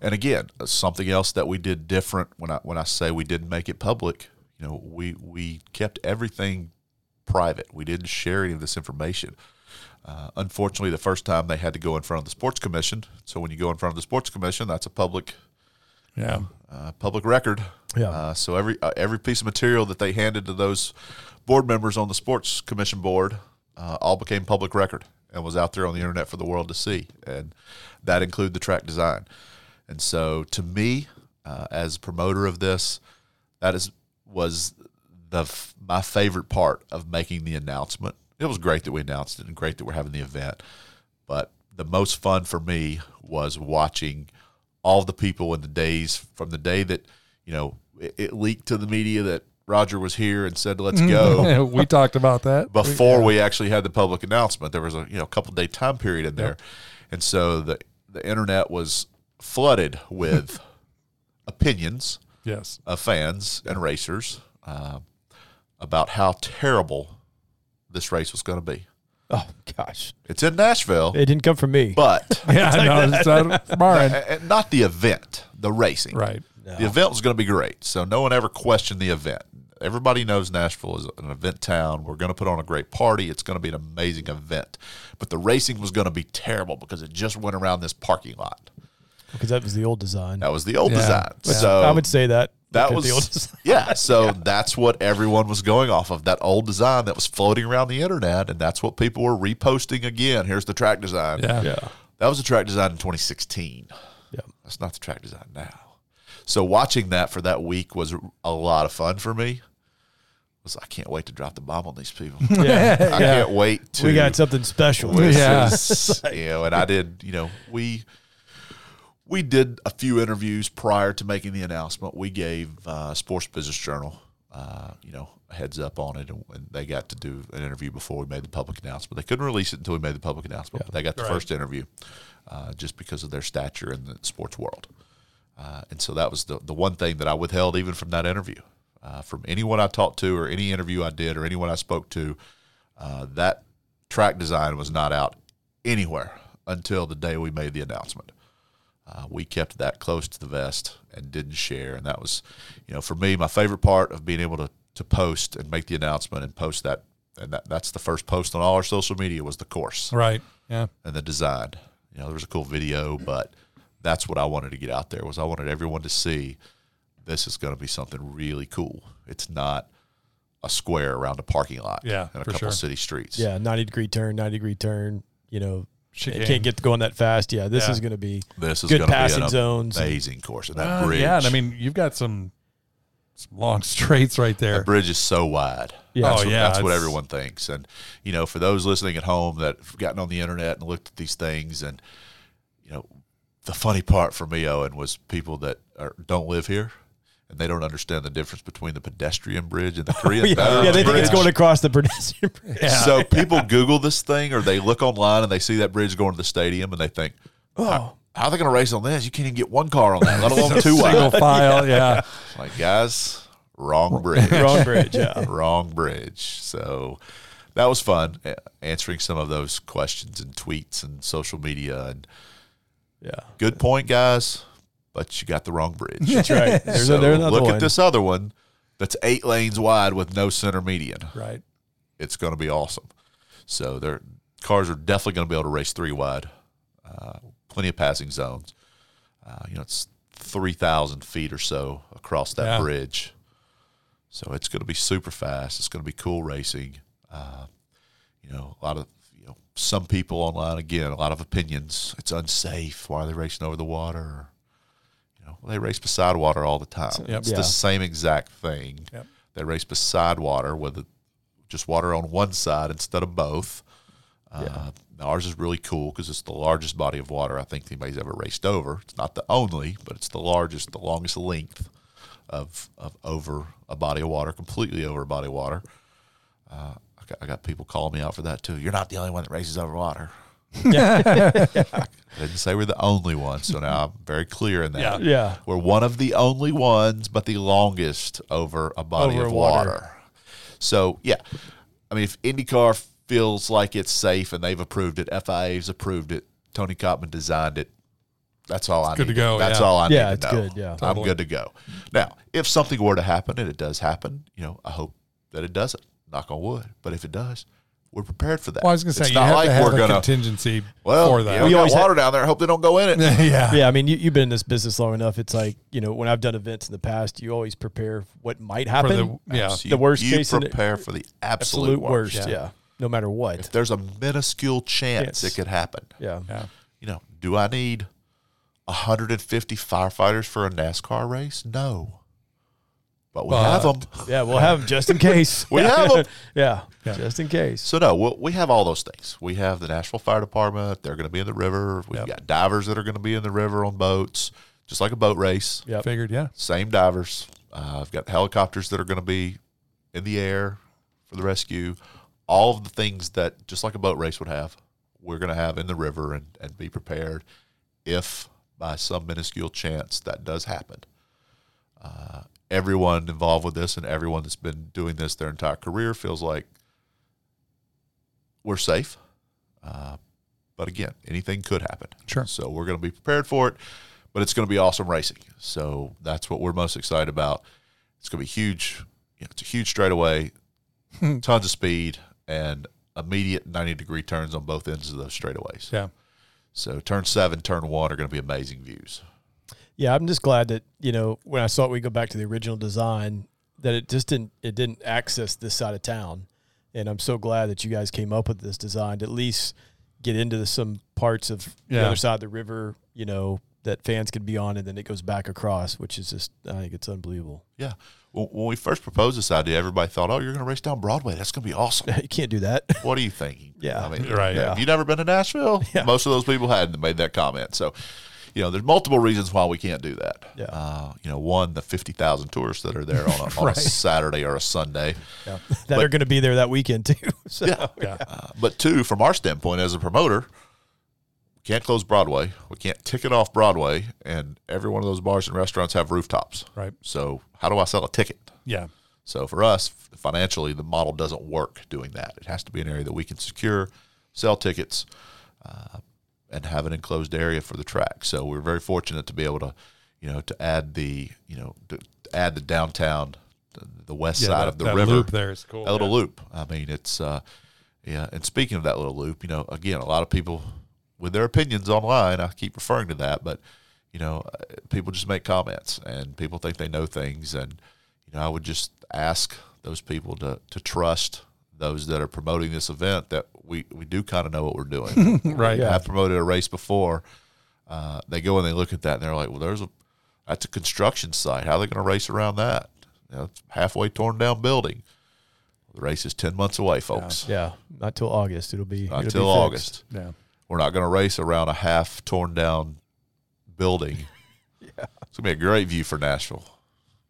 And again, uh, something else that we did different when I when I say we didn't make it public, you know, we we kept everything private. We didn't share any of this information. Uh, unfortunately, the first time they had to go in front of the sports commission. So when you go in front of the sports commission, that's a public Yeah. uh, public record. Yeah. Uh, so every uh, every piece of material that they handed to those board members on the sports commission board uh, all became public record and was out there on the internet for the world to see, and that included the track design. And so, to me, uh, as promoter of this, that is was the f- my favorite part of making the announcement. It was great that we announced it and great that we're having the event, but the most fun for me was watching all the people in the days from the day that you know it, it leaked to the media that Roger was here and said let's go we talked about that before we actually had the public announcement. There was a you know couple day time period in there, and so the the internet was flooded with opinions Yes. of fans and racers uh, about how terrible this race was going to be. Oh gosh, It's in Nashville, it didn't come from me. but Yeah. no, it's not from our end. uh, not the event, the racing. Right. The event was going to be great, so no one ever questioned the event. Everybody knows Nashville is an event town. We're going to put on a great party. It's going to be an amazing event. But the racing was going to be terrible because it just went around this parking lot. because that was the old design. That was the old Yeah. design. Which So I would say that that look was the old design. yeah. So that's what everyone was going off of that old design that was floating around the internet, and that's what people were reposting again. Here's the track design. Yeah. yeah. That was the track design in 2016. Yeah. That's not the track design now. So watching that for that week was a lot of fun for me. Was I can't wait to drop the bomb on these people. Yeah. I can't wait to. we got something special. This Yeah. is- you know, and I did. You know, we we did a few interviews prior to making the announcement. We gave uh, Sports Business Journal, uh, you know, a heads up on it, and, and they got to do an interview before we made the public announcement. They couldn't release it until we made the public announcement. But they got the Right. first interview uh, just because of their stature in the sports world. Uh, and so that was the, the one thing that I withheld even from that interview. Uh, from anyone I talked to or any interview I did or anyone I spoke to, uh, that track design was not out anywhere until the day we made the announcement. Uh, we kept that close to the vest and didn't share. And that was, you know, for me, my favorite part of being able to, to post and make the announcement and post that. And that, that's the first post on all our social media was the course Right. Yeah. and the design. You know, there was a cool video, but that's what I wanted to get out there was I wanted everyone to see this is going to be something really cool. It's not a square around a parking lot Yeah, and a couple sure. city streets. Yeah, ninety degree turn, ninety degree turn. You know, Chicane. it can't get going that fast. Yeah, this Yeah. is going to be This is Good going to be passing an zones. amazing course. And that Uh, bridge. yeah, and I mean, you've got some some long straights right there. The bridge is so wide. Yeah. that's Oh, what, yeah, that's what everyone thinks. And you know, for those listening at home that have gotten on the internet and looked at these things, and you know, the funny part for me, Owen, was people that are, don't live here and they don't understand the difference between the pedestrian bridge and the Korean yeah, yeah, they think it's going across the pedestrian bridge. So people Google this thing or they look online and they see that bridge going to the stadium and they think, Oh, oh. how are they going to race on this? You can't even get one car on that, let alone two Single wide. file, yeah. Like, guys, wrong bridge. wrong bridge. Yeah. wrong bridge. So that was fun answering some of those questions and tweets and social media. And Yeah. good point, guys, but you got the wrong bridge. That's right. There's, so a, there's look one. at this other one that's eight lanes wide with no center median. Right. It's going to be awesome. So their cars are definitely going to be able to race three wide. Uh, plenty of passing zones. Uh, you know, it's three thousand feet or so across that Yeah. bridge. So it's going to be super fast. It's going to be cool racing. Uh, you know, a lot of you know some people online again, a lot of opinions. It's unsafe. Why are they racing over the water? You know, well, they race beside water all the time. Yep. It's Yeah. the same exact thing. Yep. They race beside water with just water on one side instead of both. Uh, ours is really cool because it's the largest body of water I think anybody's ever raced over. It's not the only, but it's the largest, the longest length of of over a body of water, completely over a body of water. Uh, I, got, I got people calling me out for that too. You're not the only one that races over water. I didn't say we're the only one, so now I'm very clear in that. Yeah. yeah. We're one of the only ones, but the longest over a body Over of water. water. So yeah, I mean, if IndyCar feels like it's safe and they've approved it, FIA's approved it, Tony Cotman designed it. That's all I good need. to go, That's yeah. all I Yeah, need to it's know. good, yeah. I'm good to go. Now, if something were to happen, and it does happen, you know, I hope that it doesn't. Knock on wood. But if it does, we're prepared for that. Well, I was going to It's say, you not have like to have we're a gonna. contingency Well, for that. know, We we always ha- water down there. I hope they don't go in it. yeah. Yeah, I mean, you, you've been in this business long enough. It's like you know, when I've done events in the past, you always prepare what might For happen. the, yeah. So The worst you case in- prepare for the absolute, absolute worst. worst. Yeah. Yeah. no matter what. If there's a minuscule chance Yes. it could happen, yeah, Yeah. you know, do I need 150 firefighters for a NASCAR race? No, but we But- have them. yeah, we'll have them just in case. We have 'em. yeah, Yeah. just in case. So no, we we have all those things. We have the Nashville Fire Department. They're going to be in the river. We've Yep. got divers that are going to be in the river on boats, just like a boat race. Yep. Figured, yeah. Same divers. Uh, I've got helicopters that are going to be in the air for the rescue. All of the things that just like a boat race would have, we're going to have in the river and, and be prepared if by some minuscule chance that does happen. Uh, everyone involved with this and everyone that's been doing this their entire career feels like we're safe. Uh, but again, anything could happen. Sure. So we're going to be prepared for it, but it's going to be awesome racing. So that's what we're most excited about. It's going to be huge. You know, it's a huge straightaway, tons of speed, and immediate 90 degree turns on both ends of those straightaways. Yeah. So turn seven, turn one are going to be amazing views. Yeah, I'm just glad that you know when I saw it, we go back to the original design that it just didn't it didn't access this side of town, and I'm so glad that you guys came up with this design to at least get into the, some parts of the other side of the river, you know, that fans could be on, and then it goes back across, which is just I think it's unbelievable. Yeah. When when we first proposed this idea, everybody thought, "Oh, you're going to race down Broadway. That's going to be awesome." you can't do that. what are you thinking? Yeah. I mean, Right. Have you never been to Nashville? Yeah. Most of those people hadn't made that comment. So, you know, there's multiple reasons why we can't do that. Yeah. Uh, you know, one, the 50,000 tourists that are there on a, on a Saturday or a Sunday. that are going to be there that weekend too. So, Yeah. Yeah. Uh, but two, from our standpoint as a promoter, we can't close Broadway. We can't ticket off Broadway, and every one of those bars and restaurants have rooftops. Right. So, how do I sell a ticket? Yeah. So for us, financially, the model doesn't work doing that. It has to be an area that we can secure, sell tickets, uh, and have an enclosed area for the track. So we're very fortunate to be able to, you know, to add the, you know, to, add the downtown, the, west Yeah, side that- of the that river. loop there is cool. That little yeah. loop. I mean, it's, uh, yeah. And speaking of that little loop, you know, again, a lot of people with their opinions online, I keep referring to that, but you know, uh, people just make comments and people think they know things. And, you know, I would just ask those people to, to trust those that are promoting this event that we, we do kind of know what we're doing. Right. Yeah. I've promoted a race before. Uh, they go and they look at that and they're like, well, there's a, that's a construction site. How are they going to race around that? You know, it's halfway torn down building. The race is ten months away, folks. Yeah, not till August. It'll be Not till. August. Yeah. We're not going to race around a half torn down building. yeah. It's going to be a great view for Nashville.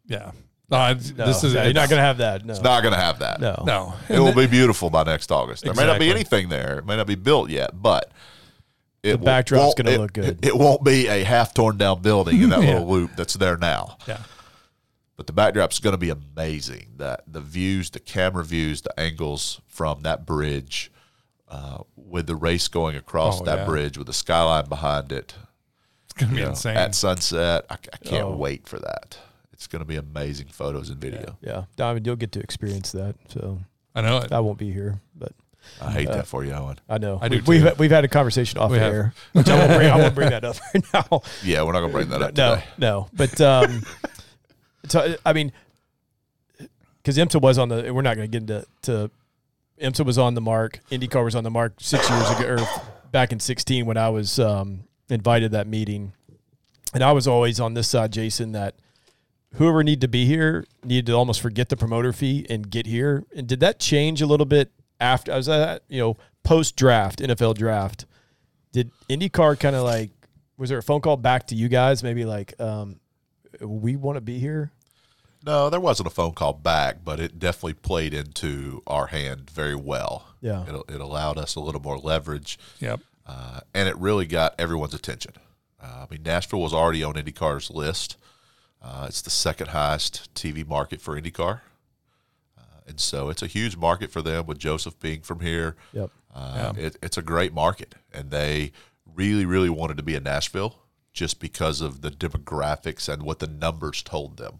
Yeah. Uh, No, this is you're not going to have that. No, It's not going to have that. no, no. It will be beautiful by next August. There may not be anything there. It may not be built yet, but it The will- backdrop's gonna look good. It, won't be a half torn down building in that Yeah. little loop that's there now. Yeah. But the backdrop's going to be amazing. That the views, the camera views, the angles from that bridge, uh, with the race going across Oh, that yeah. bridge with the skyline behind it, It's going to be know, insane. at sunset. I, I can't Oh. wait for that. It's going to be amazing photos and video. yeah, Diamond, you'll get to experience that. So I know it. I won't be here, but I hate that for you, Owen. I know. I do We've too. we've had a conversation off We air, which I won't bring. I won't bring that up right now. Yeah, we're not going to bring that up no, today. no. But um, so I mean, because IMSA was on the. We're not going to get into to. IMSA was on the mark. IndyCar was on the mark six years ago, or back in sixteen when I was um, invited to that meeting, and I was always on this side, Jason. That whoever needed to be here needed to almost forget the promoter fee and get here. And did that change a little bit after? I was at you know post draft NFL draft. Did IndyCar kind of like? Was there a phone call back to you guys? Maybe like, um, we want to be here. No, there wasn't a phone call back, but it definitely played into our hand very well. Yeah. It, it allowed us a little more leverage, Yep. uh, and it really got everyone's attention. Uh, I mean, Nashville was already on IndyCar's list. Uh, it's the second highest TV market for IndyCar. Uh, and so it's a huge market for them with Josef being from here. Yep. Uh, it, it's a great market, and they really, really wanted to be in Nashville just because of the demographics and what the numbers told them.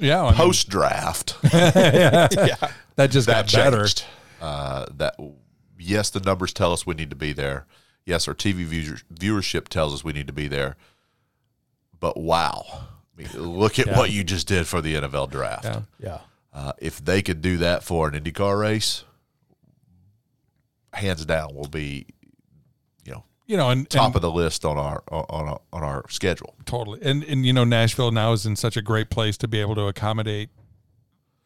Yeah. Post draft, that just that got better. changed. Uh, that yes, the numbers tell us we need to be there. Yes, our TV viewer, viewership tells us we need to be there. But wow, I mean, look at Yeah. what you just did for the NFL draft. Yeah. Yeah. Uh, if they could do that for an IndyCar race, hands down, will be you know You know, and, top and of the list on our on our, on our schedule. totally. And and you know, Nashville now is in such a great place to be able to accommodate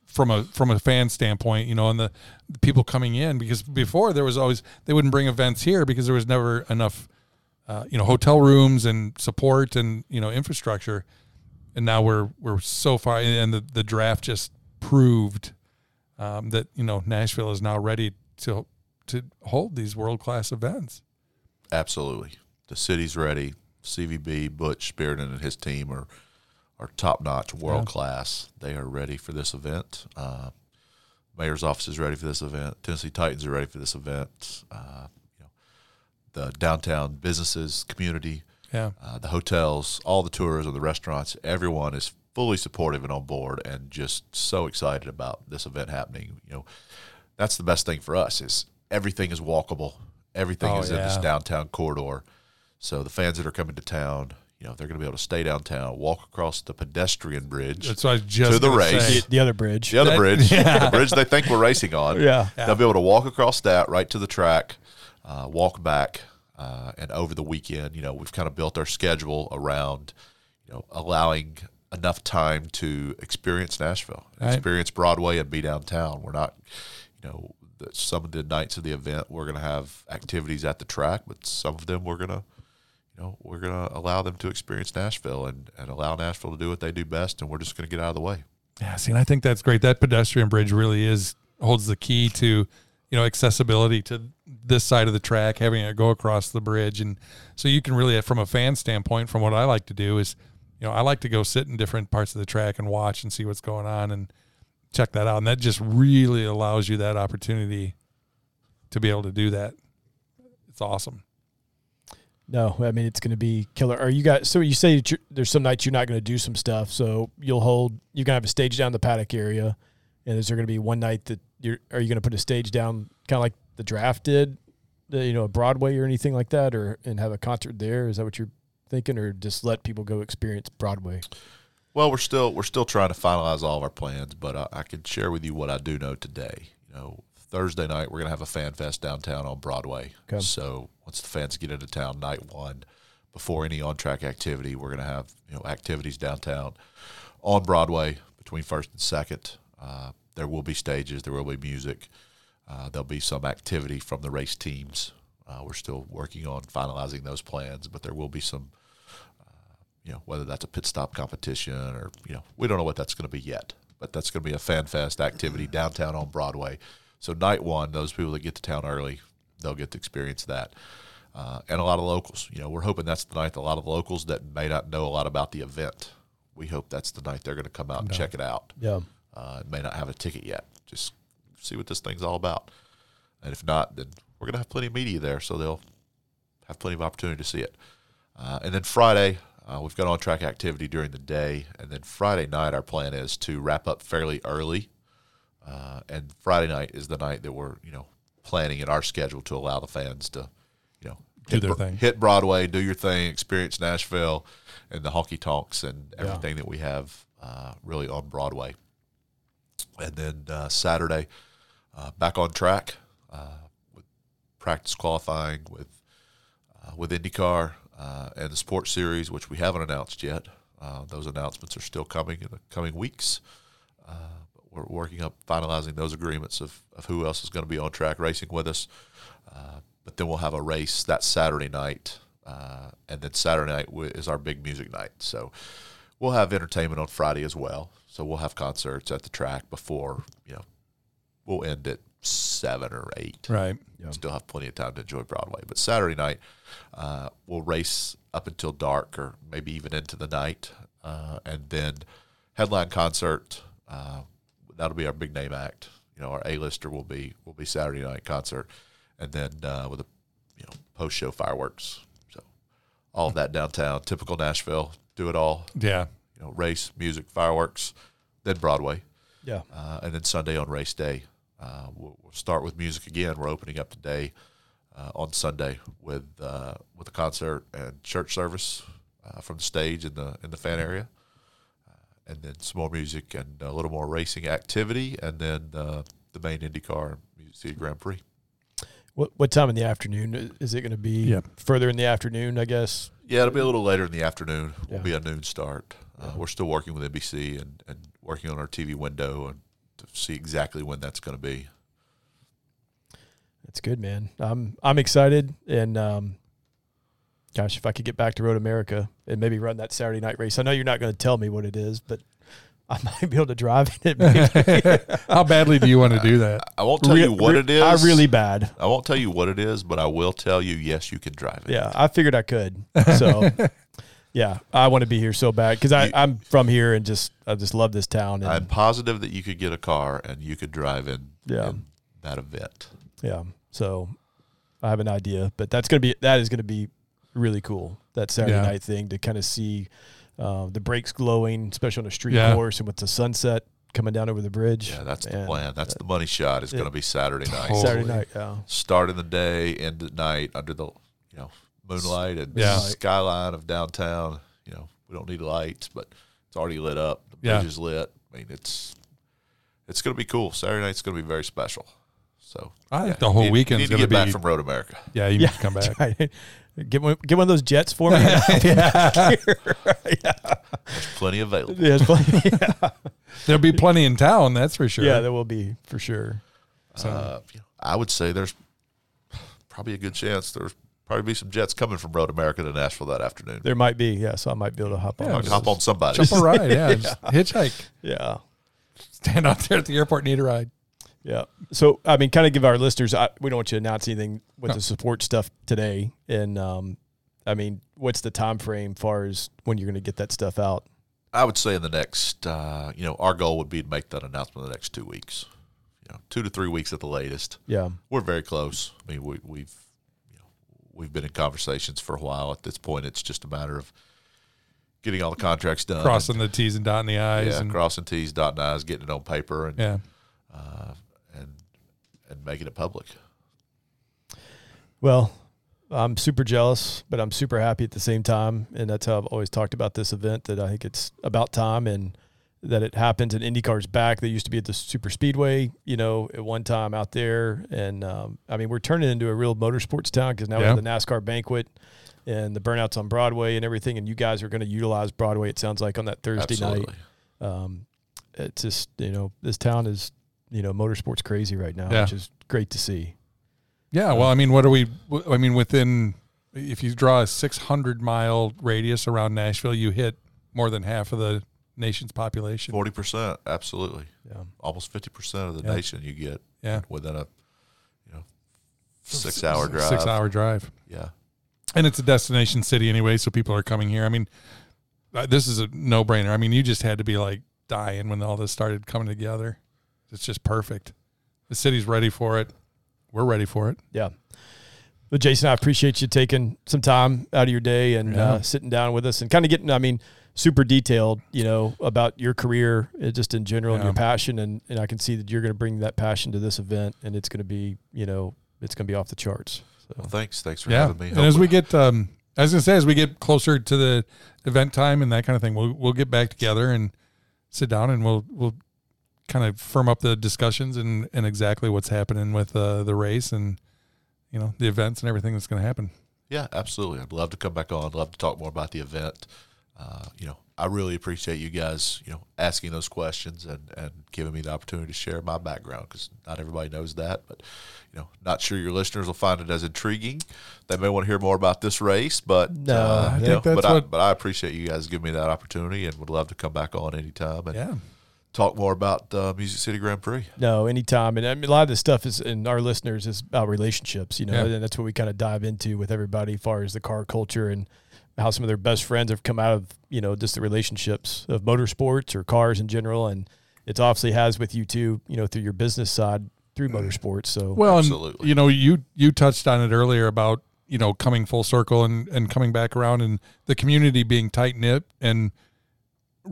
from a from a fan standpoint, you know, and the, the people coming in because before there was always they wouldn't bring events here because there was never enough uh, you know, hotel rooms and support and, you know, infrastructure. And now we're we're so far and the, the draft just proved um, that, you know, Nashville is now ready to to hold these world class events. Absolutely, the city's ready. CVB, Butch, Spyridon, and his team are are top notch, world class. They are ready for this event. Uh, Mayor's office is ready for this event. Tennessee Titans are ready for this event. Uh, the downtown businesses, community, Yeah. uh, the hotels, all the tours, tourism, the restaurants, everyone is fully supportive and on board, and just so excited about this event happening. You know, that's the best thing for us is everything is walkable. Everything Oh, is in this downtown corridor. So the fans that are coming to town, you know, they're going to be able to stay downtown, walk across the pedestrian bridge That's what I just To the race. The, the other bridge. the other That- bridge, yeah. the bridge they think we're racing on. Yeah. They'll be able to walk across that right to the track, uh, walk back, uh, and over the weekend, you know, we've kind of built our schedule around, you know, allowing enough time to experience Nashville, Right. experience Broadway, and be downtown. We're not, you know, some of the nights of the event we're going to have activities at the track, but some of them we're going to, you know, we're going to allow them to experience Nashville and, and allow Nashville to do what they do best, and we're just going to get out of the way. Yeah, see, and I think that's great. That pedestrian bridge really is holds the key to, you know, accessibility to this side of the track, having it go across the bridge, and so you can really, from a fan standpoint, from what I like to do is, you know, I like to go sit in different parts of the track and watch and see what's going on and check that out, and that just really allows you that opportunity to be able to do that. It's awesome. No, I mean it's going to be killer. Are you guys? So you say there's some nights you're not going to do some stuff. So you'll hold. You're going to have a stage down the paddock area, and is there going to be one night that you're? Are you going to put a stage down, kind of like the draft did, the, you know, a Broadway or anything like that, or and have a concert there? Is that what you're thinking, or just let people go experience Broadway? Well, we're still we're still trying to finalize all of our plans, but I, I can share with you what I do know today. You know, Thursday night we're gonna have a fan fest downtown on Broadway. Okay. So once the fans get into town, night one, before any on track activity, we're gonna have you know activities downtown on Broadway between first and second. Uh, there will be stages, there will be music, uh, there'll be some activity from the race teams. Uh, we're still working on finalizing those plans, but there will be some, uh, you know, whether that's a pit stop competition or you know, we don't know what that's going to be yet. But that's going to be a fan fest activity downtown on Broadway. So night one, those people that get to town early, they'll get to experience that. Uh, and a lot of locals. You know, we're hoping that's the night a lot of locals that may not know a lot about the event. We hope that's the night they're going to come out and check it out. Yeah. Uh, may not have a ticket yet. Just see what this thing's all about. And if not, then we're going to have plenty of media there, so they'll have plenty of opportunity to see it. Uh, and then Friday, uh, we've got on track activity during the day. And then Friday night, our plan is to wrap up fairly early. Uh, and Friday night is the night that we're, you know, planning in our schedule to allow the fans to, you know, Do hit their Bro- thing. hit Broadway, do your thing, experience Nashville, and the honky tonks and everything that we have uh, really on Broadway. And then uh, Saturday, uh, back on track uh, with practice qualifying with uh, with IndyCar uh, and the Sports Series, which we haven't announced yet. Those announcements are still coming in the coming weeks. We're working up finalizing those agreements of, of who else is going to be on track racing with us. But then we'll have a race that Saturday night, uh, and then Saturday night is our big music night. So we'll have entertainment on Friday as well. So we'll have concerts at the track before you know we'll end at seven or eight Right. still have plenty of time to enjoy Broadway. But Saturday night, uh, we'll race up until dark or maybe even into the night. Uh, and then headline concert, uh, that'll be our big name act. You know, our A-lister will be will be Saturday night concert. And then uh, with a you know post show fireworks. So all of that downtown, typical Nashville, do it all. Yeah. You know, race, music, fireworks, then Broadway. Yeah. Uh, and then Sunday on race day, uh, we'll, we'll start with music again. We're opening up today uh, on Sunday with uh, with a concert and church service uh, from the stage in the in the fan area, uh, and then some more music and a little more racing activity, and then uh, the main IndyCar Music City Grand Prix. What what time in the afternoon is it going to be? Yeah. Further in the afternoon, I guess. Yeah, it'll be a little later in the afternoon. Will be a noon start. Uh, we're still working with NBC and, and working on our TV window and to see exactly when that's going to be. That's good, man. I'm I'm excited, and um, gosh, if I could get back to Road America and maybe run that Saturday night race. I know you're not going to tell me what it is, but I might be able to drive in it. Maybe. How badly do you want to do that? I won't tell Re- you what re- it is. I really bad. I won't tell you what it is, but I will tell you. Yes, you can drive it. Yeah, I figured I could. So, yeah, I want to be here so bad because I'm from here and just I just love this town. And I'm positive that you could get a car and you could drive in, Yeah. in that event. yeah, so I have an idea, but that's gonna be that is gonna be really cool. That Saturday Yeah. night thing to kind of see uh, the brakes glowing, especially on a street Yeah. course and with the sunset coming down over the bridge. Yeah, that's the And plan. That's the money shot. Is yeah. going to be Saturday night. Totally. Saturday night. Yeah, Start in the day, end at night, under the you know moonlight and Yeah. skyline of downtown. You know, we don't need lights, but it's already lit up. The Yeah. bridge is lit. I mean, it's it's going to be cool. Saturday night's going to be very special. So I think yeah, the whole weekend need- weekend's you need to gonna get back be- from Road America. Yeah, you yeah. need to come back. Right. Get one, get one of those jets for me. yeah, There's plenty available. There's plenty- yeah. There'll be plenty in town, that's for sure. yeah, there will be for sure. Uh, I would say there's probably a good chance there's probably be some jets coming from Road America to Nashville that afternoon. There might be, yeah. So I might be able to hop on. Yeah, I'll hop on somebody. Jump a ride, yeah. Just hitchhike. Yeah. Stand out there at the airport, need a ride. Yeah. So, I mean, kind of give our listeners, I, we don't want you to announce anything with No. the support stuff today. And, um, I mean, what's the time frame far as when you're going to get that stuff out? I would say in the next, uh, you know, our goal would be to make that announcement in the next two weeks. You know, two to three weeks at the latest. Yeah. We're very close. I mean, we, we've, you know, we've been in conversations for a while. At this point, it's just a matter of getting all the contracts done, Crossing the T's and dotting the I's. yeah, and, crossing T's, dotting I's, getting it on paper, and yeah. uh, and and making it public. Well, I'm super jealous, but I'm super happy at the same time. And that's how I've always talked about this event that I think it's about time and that it happens in IndyCar's back. They used to be at the super speedway, you know, at one time out there. And um, I mean, we're turning into a real motorsports town because now Yeah. we have the NASCAR banquet and the burnouts on Broadway and everything. And you guys are going to utilize Broadway, it sounds like, on that Thursday Absolutely. night. Um, it's just you know this town is you know motorsports crazy right now, Yeah. which is great to see. Yeah, well, I mean, what are we? I mean, within if you draw a 600 mile radius around Nashville, you hit more than half of the nation's population. Forty percent, absolutely. Yeah. Almost fifty percent of the Yeah. nation you get Yeah, within a you know six hour drive. Six hour drive, Yeah. and it's a destination city anyway, so people are coming here. I mean, uh, this is a no brainer. I mean, you just had to be like dying when all this started coming together. It's just perfect. The city's ready for it. We're ready for it. Yeah. But Jason, I appreciate you taking some time out of your day and Yeah. uh, sitting down with us and kind of getting, I mean, super detailed, you know, about your career, uh, just in general and your passion. And, and I can see that you're going to bring that passion to this event and it's going to be, you know, it's going to be off the charts. Well, thanks. Thanks for yeah. having me. And as we get, um, as I was gonna say, as we get closer to the event time and that kind of thing, we'll we'll get back together and sit down and we'll we'll kind of firm up the discussions and and exactly what's happening with uh, the race and you know the events and everything that's going to happen. Yeah, absolutely. I'd love to come back on. I'd love to talk more about the event. Uh, you know, I really appreciate you guys, you know, asking those questions and, and giving me the opportunity to share my background because not everybody knows that. But, you know, not sure your listeners will find it as intriguing. They may want to hear more about this race, but No, uh, I know, but I, but I appreciate you guys giving me that opportunity and would love to come back on anytime and Yeah, talk more about uh, Music City Grand Prix. no, anytime. And I mean, a lot of this stuff is, and our listeners is about relationships, you know, Yeah. and that's what we kind of dive into with everybody as far as the car culture and how some of their best friends have come out of, you know, just the relationships of motorsports or cars in general. And it obviously has with you too, you know, through your business side through motorsports. So, well, and you know you you touched on it earlier about you know coming full circle and and coming back around and the community being tight knit and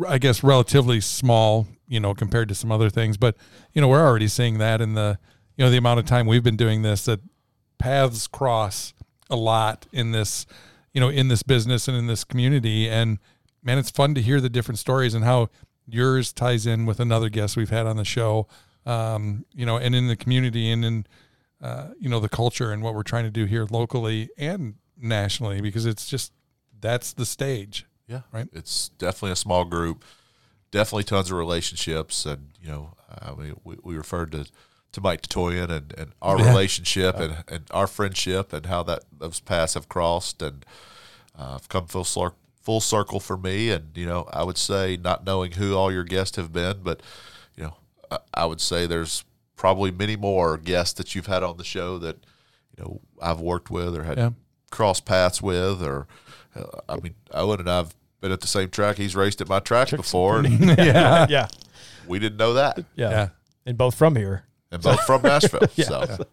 I guess relatively small, you know, compared to some other things. But you know, we're already seeing that in the you know the amount of time we've been doing this that paths cross a lot in this you know in this business and in this community. And man, it's fun to hear the different stories and how yours ties in with another guest we've had on the show. Um, you know, and in the community and in uh, you know the culture and what we're trying to do here locally and nationally because it's just that's the stage. Yeah, Right. It's definitely a small group. Definitely tons of relationships, and you know, I mean, we, we referred to to Mike Tatoian and, and our Yeah. relationship and, and our friendship and how that those paths have crossed and uh, have come full circle full circle for me. And you know, I would say not knowing who all your guests have been, but you know, I, I would say there's probably many more guests that you've had on the show that you know I've worked with or had Yeah. cross paths with, or uh, I mean, Owen and I've been at the same track. He's raced at my track before, and yeah. yeah, we didn't know that. yeah, Yeah. And both from here. And both from Nashville. So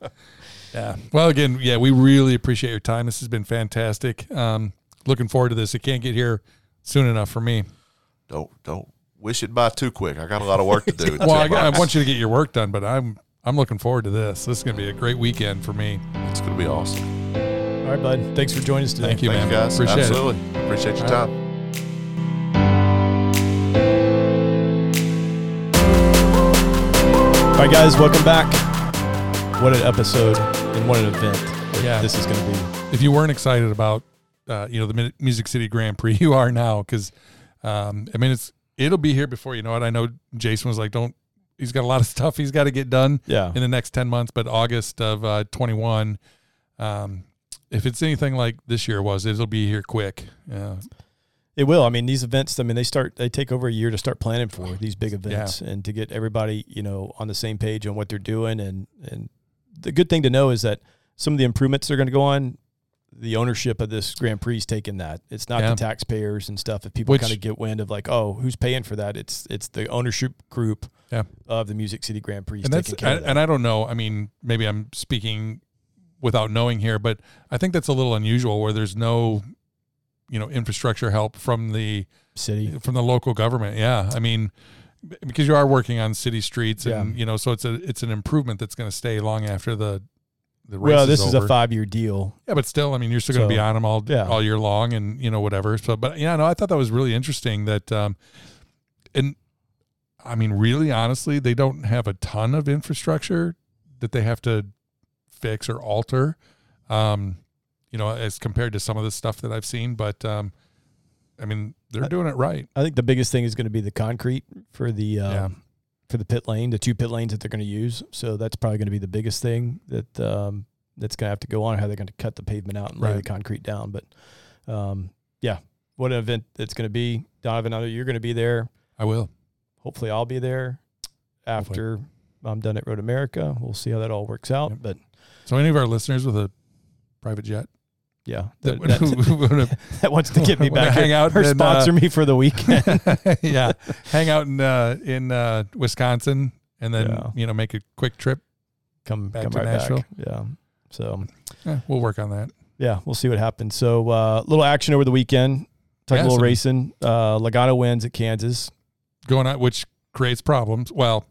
Yeah. Well, again, yeah, we really appreciate your time. This has been fantastic. Um, looking forward to this. It can't get here soon enough for me. don't don't wish it by too quick. I got a lot of work to do. Well, I, I want you to get your work done, but I'm I'm looking forward to this. This is going to be a great weekend for me. It's going to be awesome. All right, bud. Thanks for joining us today. Thank you, Thank man. you guys. Appreciate it. Absolutely. Appreciate your All right. All right, guys, welcome back. What an episode and what an event Yeah. this is going to be. If you weren't excited about, uh, you know, the Music City Grand Prix, you are now because, um, I mean, it's it'll be here before you know it. I know Jason was like, "Don't." He's got a lot of stuff he's got to get done Yeah. in the next ten months, but August of uh, twenty one. Um, if it's anything like this year was, it'll be here quick. Yeah, It will. I mean, these events, I mean, they start, they take over a year to start planning for these big events and to get everybody, you know, on the same page on what they're doing. And, and the good thing to know is that some of the improvements are going to go on, the ownership of this Grand Prix is taking that. It's not Yeah. the taxpayers and stuff. If people kind of get wind of like, oh, who's paying for that? It's it's the ownership group Yeah. of the Music City Grand Prix and that's taking care and, of that. and I don't know. I mean, maybe I'm speaking without knowing here, but I think that's a little unusual where there's no, you know, infrastructure help from the City. from the local government. Yeah, I mean, because you are working on city streets, and Yeah. you know, so it's a it's an improvement that's going to stay long after the the race. Well, this is a five year deal. Yeah, but still, I mean, you're still going to So, be on them all yeah. all year long, and you know whatever. So, but yeah, no, I thought that was really interesting. That, um, and I mean, really, honestly, they don't have a ton of infrastructure that they have to fix or alter, um, you know, as compared to some of the stuff that I've seen. But um, I mean, they're doing it right. I think the biggest thing is going to be the concrete for the um, Yeah. for the pit lane, the two pit lanes that they're going to use. So that's probably going to be the biggest thing that um, that's going to have to go on. How they're going to cut the pavement out and lay the concrete down. But um, yeah, what an event it's going to be, Donovan. I know you're going to be there. I will. Hopefully, I'll be there after I'm done at Road America. We'll see how that all works out. Yep. But So any of our listeners with a private jet yeah, that, that, that, that wants to get me back hang out or uh, sponsor me for the weekend. yeah, hang out in uh, in uh, Wisconsin and then Yeah. you know make a quick trip. come Back come to right Nashville? back. Yeah. So Eh, we'll work on that. yeah, we'll see what happens. So a uh, little action over the weekend. Talk Yeah, a little some- racing. Uh, Logano wins at Kansas. Going on, which creates problems. Well,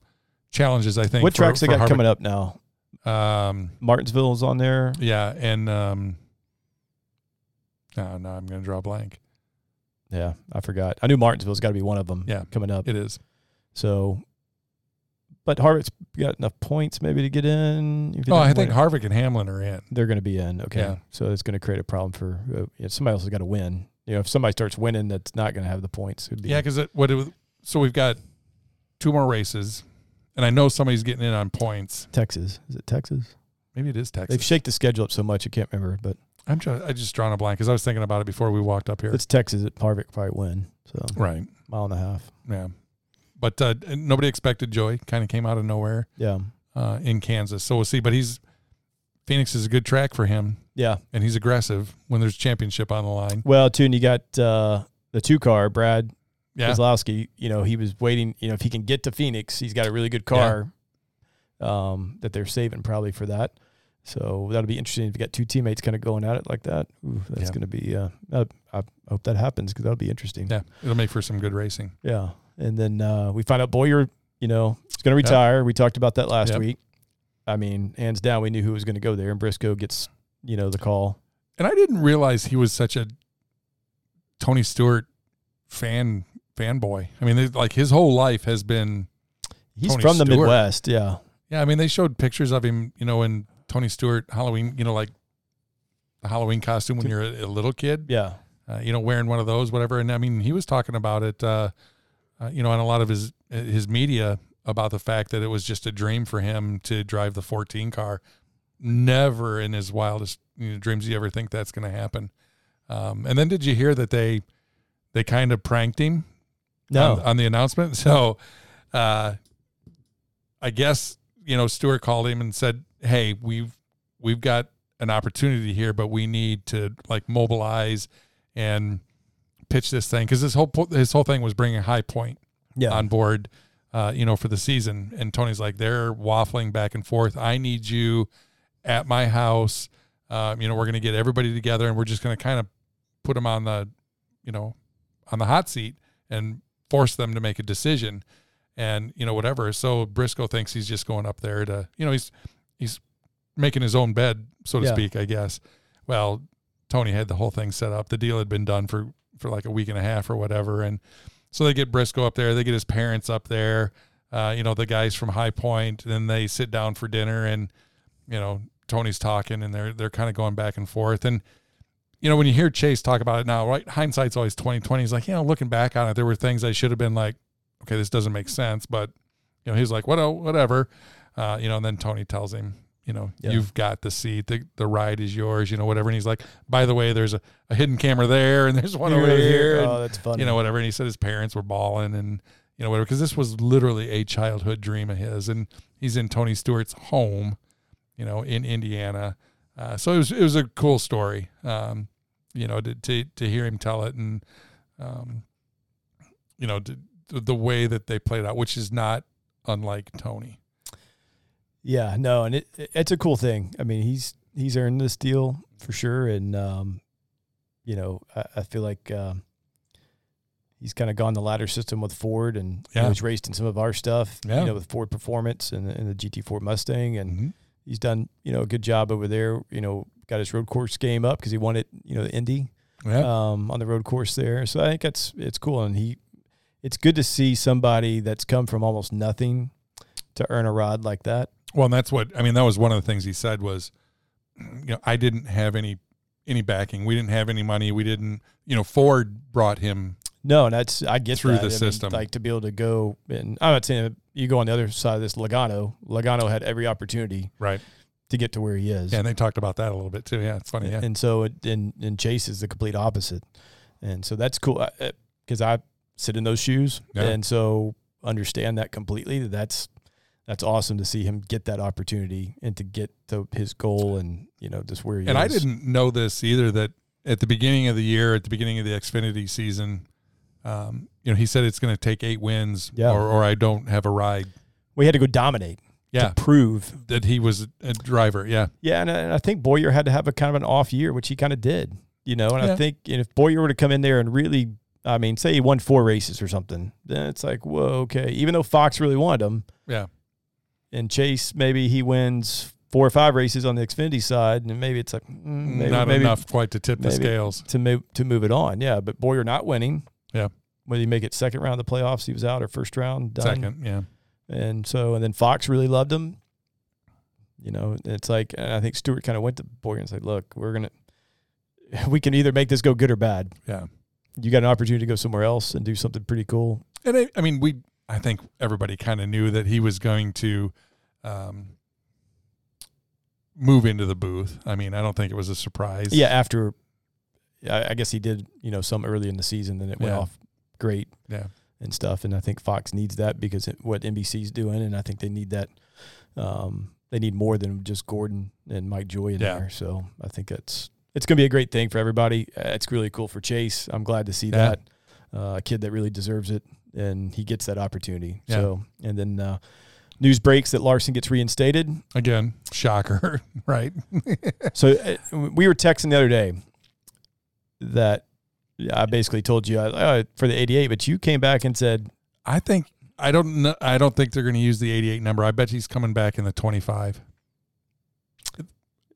challenges. I think. what tracks they got coming up now? Um, Martinsville is on there. yeah, and um, no, no, I'm going to draw a blank. Yeah, I forgot. I knew Martinsville's got to be one of them. Yeah. coming up. It is. So, but Harvick's got enough points maybe to get in. Oh, I think. Harvick and Hamlin are in. they're going to be in. Okay, Yeah. so it's going to create a problem for uh, somebody else has got to win. You know, if somebody starts winning, that's not going to have the points. It'd be, Yeah, because what it was, so we've got two more races, and I know somebody's getting in on points. Texas is it Texas? Maybe it is Texas. They've shaked the schedule up so much I can't remember, but I'm just, I just drawn a blank because I was thinking about it before we walked up here. it's Texas. It Harvick probably win. So right. mile and a half. Yeah. But uh, nobody expected Joey. Kind of came out of nowhere Yeah, uh, in Kansas. So we'll see. But he's Phoenix is a good track for him, yeah. and he's aggressive when there's championship on the line. Well, too, and you got uh, the two car, Brad Yeah. Keselowski. You know, he was waiting. You know, if he can get to Phoenix, he's got a really good car um, that they're saving probably for that. So that'll be interesting if you got two teammates kind of going at it like that. Ooh, that's Yeah. going to be. Uh, uh, I hope that happens because that'll be interesting. Yeah. It'll make for some good racing. Yeah. And then uh, we find out Bowyer, you know, is going to retire. We talked about that last Yep. week. I mean, hands down, we knew who was going to go there, and Briscoe gets, you know, the call. And I didn't realize he was such a Tony Stewart fan fanboy. I mean, like his whole life has been. He's Tony from the Midwest. Yeah. Yeah, I mean, they showed pictures of him, you know, in Tony Stewart Halloween, you know, like the Halloween costume when you're a, a little kid. Yeah. uh, you know, wearing one of those, whatever. And I mean, he was talking about it, uh, uh, you know, on a lot of his his media about the fact that it was just a dream for him to drive the 14 car. Never in his wildest you know, dreams he ever think that's going to happen. Um, and then did you hear that they they kind of pranked him No. on, on the announcement? So, uh, I guess you know Stewart called him and said, "Hey, we've we've got an opportunity here, but we need to like mobilize and pitch this thing because this whole po- his whole thing was bringing High Point yeah. on board, uh, you know, for the season. And Tony's like, they're waffling back and forth. I need you at my house. Um, you know, we're going to get everybody together and we're just going to kind of put them on the, you know, on the hot seat and force them to make a decision and, you know, whatever. So Briscoe thinks he's just going up there to, you know, he's, he's making his own bed, so to Yeah. speak, I guess. Well, Tony had the whole thing set up. The deal had been done for, for like a week and a half or whatever. And, so they get Briscoe up there. They get his parents up there. Uh, you know, the guys from High Point. Then they sit down for dinner, and you know, Tony's talking, and they're they're kind of going back and forth. And you know, when you hear Chase talk about it now, right? Hindsight's always twenty twenty. He's like, you know, looking back on it, there were things I should have been like, okay, this doesn't make sense. But you know, he's like, what, oh, whatever. Uh, you know, and then Tony tells him, you know, Yeah. you've got the seat. The the ride is yours. You know, whatever. And he's like, by the way, there's a, a hidden camera there, and there's one over here. and- Oh, that's funny. you know, whatever. And he said his parents were balling and, you know, whatever, because this was literally a childhood dream of his. And he's in Tony Stewart's home, you know, in Indiana. Uh, so it was, it was a cool story, um, you know, to, to, to hear him tell it and, um, you know, to, the way that they played out, which is not unlike Tony. Yeah, no, and it it's a cool thing. I mean, he's he's earned this deal for sure, and um, you know, I, I feel like um, he's kind of gone the ladder system with Ford, and you know, Yeah. he's raced in some of our stuff, Yeah. you know, with Ford Performance and, the- and the GT4 Mustang, and Mm-hmm. he's done you know a good job over there. You know, got his road course game up because he won it, you know, the Indy Yeah. um, on the road course there. So I think that's it's cool, and he, it's good to see somebody that's come from almost nothing to earn a rod like that. Well, and that's what I mean. That was one of the things he said was, you know, I didn't have any any backing. We didn't have any money. We didn't, you know, Ford brought him No, and that's I get Through that. the I mean, system. like to be able to go and I'm not saying you go on the other side of this. Logano, Logano had every opportunity Right. to get to where he is. Yeah, and they talked about that a little bit too. Yeah, it's funny. Yeah. And so, it, and, and Chase is the complete opposite. And so that's cool because I sit in those shoes. Yeah. And so understand that completely. That's, that's awesome to see him get that opportunity and to get to his goal and, you know, just where he And I didn't know this either that at the beginning of the year, at the beginning of the Xfinity season, um, you know, he said it's going to take eight wins Yeah. or, or I don't have a ride. We had to go dominate Yeah. to prove. That he was a driver. Yeah. Yeah. And, I- and I think Bowyer had to have a kind of an off year, which he kind of did, you know, and Yeah. I think and if Bowyer were to come in there and really, I mean, say he won four races or something, then it's like, whoa, okay. Even though Fox really wanted him, Yeah. and Chase maybe he wins four or five races on the Xfinity side, and maybe it's like mm, maybe, Not maybe enough quite to tip the scales. to move to move it on. Yeah, but Bowyer not winning. Yeah. Whether you make it second round of the playoffs, he was out, or first round done. Second. Yeah. and so and then Fox really loved him. You know, it's like and I think Stewart kind of went to Bowyer and said, "Look, we're gonna, we can either make this go good or bad. Yeah. You got an opportunity to go somewhere else and do something pretty cool. And I, I mean, we, I think everybody kind of knew that he was going to um, move into the booth. I mean, I don't think it was a surprise. Yeah, after, I, I guess he did, you know, some early in the season, then it went Yeah. off great. Yeah. and stuff. And I think Fox needs that because it, what NBC's doing, and I think they need that. Um, they need more than just Gordon and Mike Joy in Yeah. there. So I think that's it's going to be a great thing for everybody. Uh, It's really cool for Chase. I'm glad to see Yeah. that uh, a kid that really deserves it, and he gets that opportunity. Yeah. So and then uh, news breaks that Larson gets reinstated. Again, shocker, right? so uh, we were texting the other day that I basically told you uh, for the 88, but you came back and said I think I don't know. I don't think they're going to use the 88 number. I bet he's coming back in the 25.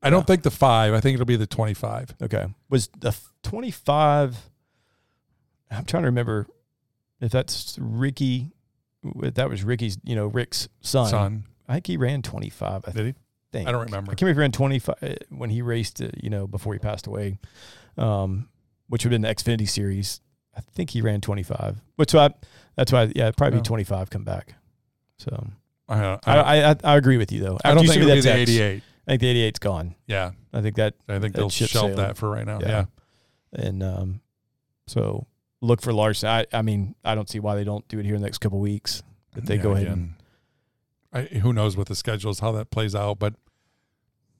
I don't Yeah. think the five. I think it'll be the 25. Okay. Was the 25 I'm trying to remember if that's Ricky if that was Ricky's, you know, Rick's son. Son, I think he ran 25. I did he? think. I don't remember. I can't remember if he ran 25 uh, when he raced, uh, you know, before he passed away. Um, which would have been the Xfinity series. I think he ran 25. Which so I, that's why yeah, probably be 25 come back. So I I I, I, agree with you though. I don't think it'll be the text, 88. I think the 88's gone. Yeah, I think that I think That they'll shelve that for right now. Yeah. Yeah. and um, so look for Larson. I, I mean, I don't see why they don't do it here in the next couple weeks. That they Yeah, go ahead and I, who knows what the schedule is, how that plays out, but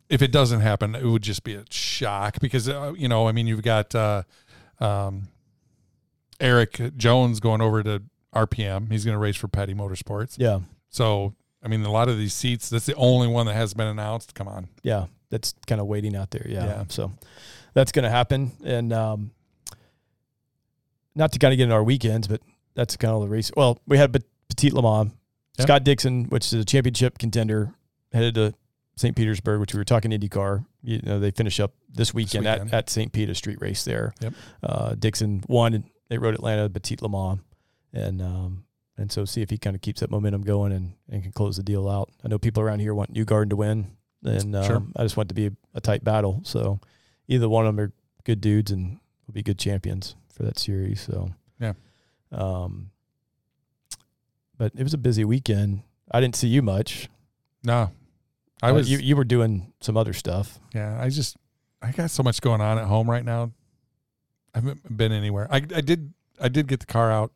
if it doesn't happen, it would just be a shock because uh, you know, I mean, you've got uh, um, Erik Jones going over to RPM. He's going to race for Petty Motorsports. yeah, So, I mean, a lot of these seats, that's the only one that has been announced. Come on. yeah, that's kind of waiting out there. Yeah, Yeah. so that's going to happen, and um, not to kind of get into our weekends, but that's kind of the race. Well, we had Petit Le Mans. Scott Dixon, which is a championship contender, headed to St. Petersburg, which we were talking IndyCar. You know, they finish up this weekend, weekend. At, at St. Pete, a street race there. Yep. Uh, Dixon won. and They Road Atlanta, Petit Le Mans, and um, and so see if he kind of keeps that momentum going and, and can close the deal out. I know people around here want Newgarden to win, and um, Sure. I just want it to be a, a tight battle. So either one of them are good dudes and will be good champions for that series. So Yeah. Um, but it was a busy weekend. I didn't see you much. No, I Uh, was, you. You were doing some other stuff. yeah, I just, I got so much going on at home right now. I haven't been anywhere. I, I did, I did get the car out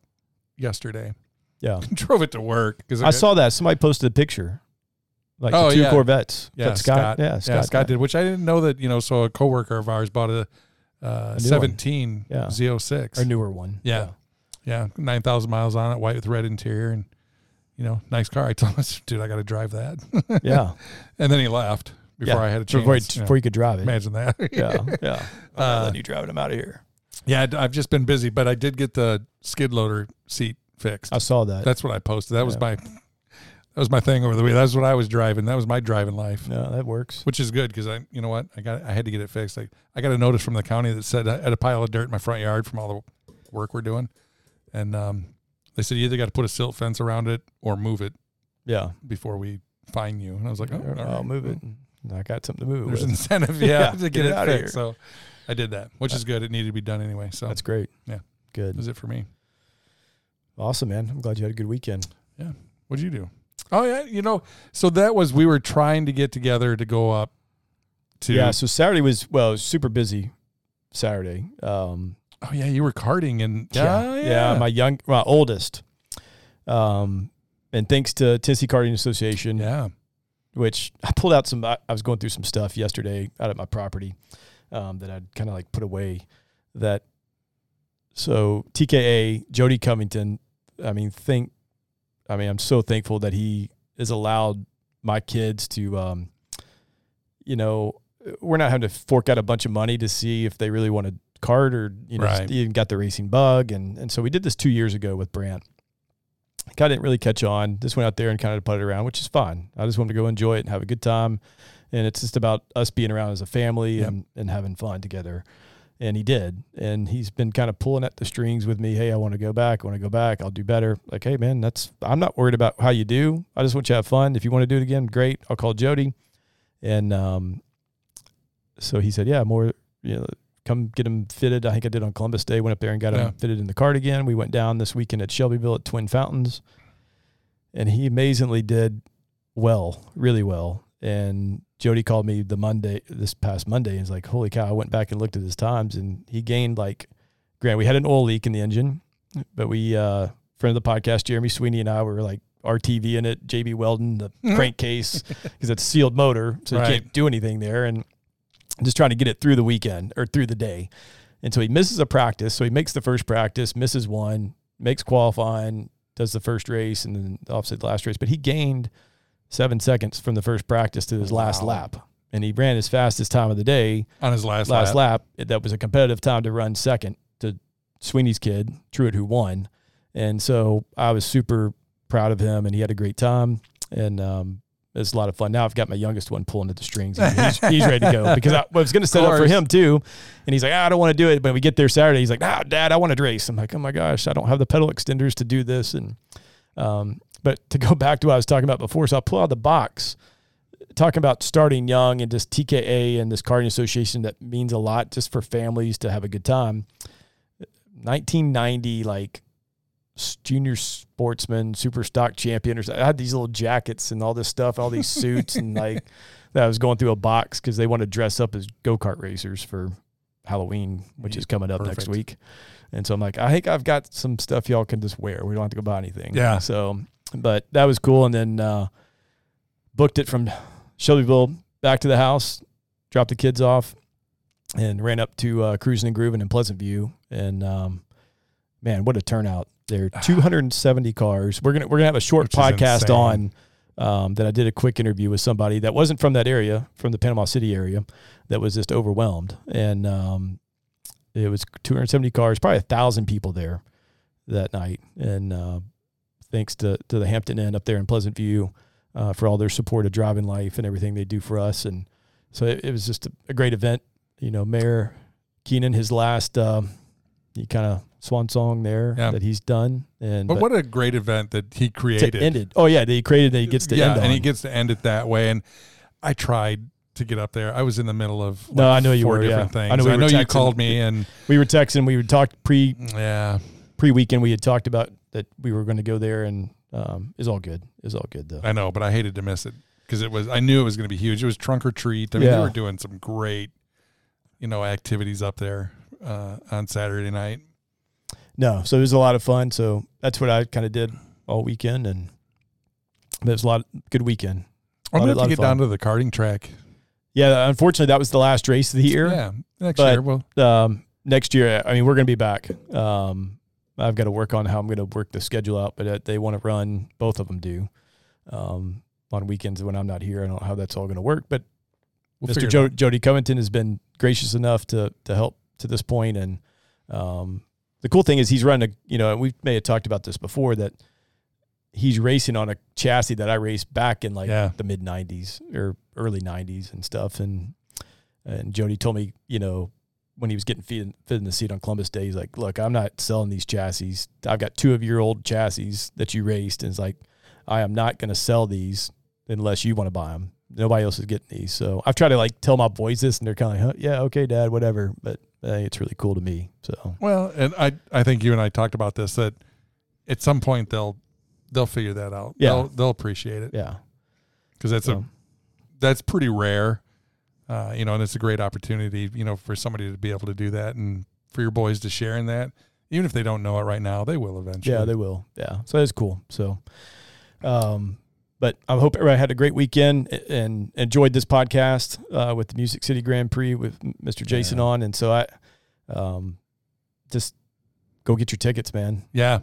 yesterday. Yeah, Drove it to work because I saw that somebody posted a picture, like Oh, the two yeah. Corvettes. Yeah, But Scott. Yeah, Scott, Scott, did, which I didn't know that. You know, so a coworker of ours bought a, uh, A 17 Yeah. Z06. Our newer one. Yeah. Yeah, nine thousand miles on it, white with red interior, and you know, nice car. I told him, dude, I got to drive that. yeah. and then he left before Yeah. I had a chance. Before, you, know. before you could drive it. Imagine that. Yeah, yeah. Uh, letting you driving them out of here. yeah, I've just been busy, but I did get the skid loader seat fixed. I saw that. That's what I posted. That was my that was my thing over the week. That's what I was driving. That was my driving life. Yeah, that works. Which is good because I, you know what, I got, I had to get it fixed. Like I got a notice from the county that said I had a pile of dirt in my front yard from all the work we're doing, and um, they said you either got to put a silt fence around it or move it Yeah. before we fine you. And I was like, oh, I'll right. move it. I got something to move it There's with. incentive, yeah, Yeah, to get get, it outta fixed. So I did that, which is good. It needed to be done anyway. So That's great. Yeah. Good. that was it for me. Awesome, man. I'm glad you had a good weekend. Yeah. What'd you do? Oh yeah, you know, so that was we were trying to get together to go up to Yeah, so Saturday was well, it was super busy Saturday. Um Oh yeah, you were karting and yeah, yeah, my young my oldest. Um and thanks to Tennessee Karting Association, yeah. which I pulled out some I I was going through some stuff yesterday out at my property um that I'd kind of like put away that so TKA Jody Covington, I mean think I mean I'm so thankful that he has allowed my kids to um you know we're not having to fork out a bunch of money to see if they really want to kart or you know Right. even got the racing bug and and so we did this 2 years ago with Brant. Kind of didn't really catch on. Just went out there and kind of put it around, which is fine. I just wanted to go enjoy it and have a good time. And it's just about us being around as a family Yep. and, and having fun together. And he did. And he's been kind of pulling at the strings with me. Hey, I want to go back. I want to go back. I'll do better. Like, hey, man, that's, I'm not worried about how you do. I just want you to have fun. If you want to do it again, great. I'll call Jody. And um, so he said, yeah, more, you know, come get him fitted. I think I did on Columbus Day. Went up there and got Yeah. him fitted in the cart again. We went down this weekend at Shelbyville at Twin Fountains. And he amazingly did well, really well. And Jody called me the Monday, this past Monday, and he's like, "Holy cow!" I went back and looked at his times, and he gained like, grant we had an oil leak in the engine, but we, uh, friend of the podcast, Jeremy Sweeney and I were like RTV in it, JB Weld on, the crankcase, because it's a sealed motor, so you can't do anything there, and just trying to get it through the weekend or through the day. And so he misses a practice. So he makes the first practice, misses one, makes qualifying, does the first race, and then obviously the last race. But he gained seven seconds from the first practice to his last Wow. lap. And he ran his fastest time of the day, on his last, last lap. lap. That was a competitive time to run second to Sweeney's kid, Truett, who won. And so I was super proud of him, and he had a great time. And um, it was a lot of fun. Now I've got my youngest one pulling at the strings. He's, he's ready to go because I, I was going to set up for him too. And he's like, "Ah, I don't want to do it. But we get there Saturday. He's like, Ah, Dad, I want to race. I'm like, Oh my gosh, I don't have the pedal extenders to do this. And um, but to go back to what I was talking about before, so I pull out the box, talking about starting young and just TKA and this karting association that means a lot just for families to have a good time. 1990, like junior sportsman, super stock champion, or something. I had these little jackets and all this stuff, all these suits, and like that I was going through a box because they want to dress up as go kart racers for Halloween, which is coming up next week. And so I'm like, I think I've got some stuff y'all can just wear. We don't have to go buy anything. Yeah. So, but that was cool. And then uh, booked it from Shelbyville back to the house, dropped the kids off, and ran up to uh, Cruising and Grooving in Pleasant View. And um, man, what a turnout! There, 270 cars. We're gonna we're gonna have a short Which podcast on um, that. I did a quick interview with somebody that wasn't from that area, from the Panama City area, that was just overwhelmed. And um, it was 270 cars, probably a thousand people there that night. And uh, thanks to to the Hampton Inn up there in Pleasant View uh, for all their support of driving life and everything they do for us. And so it, it was just a, a great event. You know, Mayor Keenan, his last um, he kind of swan song there Yeah. that he's done. And But what a great event that he created. end it. Oh yeah, that he created that he gets to yeah, end on. and he gets to end it that way. And I tried to get up there. I was in the middle of No, I know you four were, yeah. different things. I I know know, we were you texting. called me, and we were texting. We would talk pre yeah, pre weekend. We had talked about that we were going to go there, and um, it's all good. Is all good though. I know, but I hated to miss it because it was. I knew it was going to be huge. It was trunk or treat. I mean, Yeah. they were doing some great, you know, activities up there uh, on Saturday night. No, so it was a lot of fun. So that's what I kind of did all weekend, and it was a lot good weekend. I'm gonna of- have to get down to the karting track. Yeah, unfortunately, that was the last race of the year. Yeah, next But- year. Well, um, next year, I mean, we're going to be back. Um, I've got to work on how I'm going to work the schedule out, but uh, they want to run, both of them do, um, on weekends when I'm not here. I don't know how that's all going to work, but we'll Mr. Jo- Jody Covington has been gracious enough to to help to this point, and um, the cool thing is he's running a you know we may have talked about this before that he's racing on a chassis that I raced back in like Yeah. the mid '90s or early '90s and stuff, and and Jody told me you know when he was getting fit, fit in the seat on Columbus Day, he's like, look, I'm not selling these chassis. I've got two of your old chassis that you raced, and it's like I am not going to sell these unless you want to buy them. Nobody else is getting these. So I've tried to like tell my boys this, and they're kind of like, huh, yeah, okay, dad, whatever. But think it's really cool to me. So Well, and I I think you and I talked about this that at some point they'll they'll figure that out. Yeah. they'll, they'll appreciate it Yeah. because that's a that's pretty rare. Uh, you know, and it's a great opportunity, you know, for somebody to be able to do that and for your boys to share in that. Even if they don't know it right now, they will eventually. yeah, they will. Yeah. So that's cool. So, um, but I hope everybody had a great weekend and enjoyed this podcast uh, with the Music City Grand Prix with Mr. Jason Yeah. on. And so I, um, just go get your tickets, man. yeah.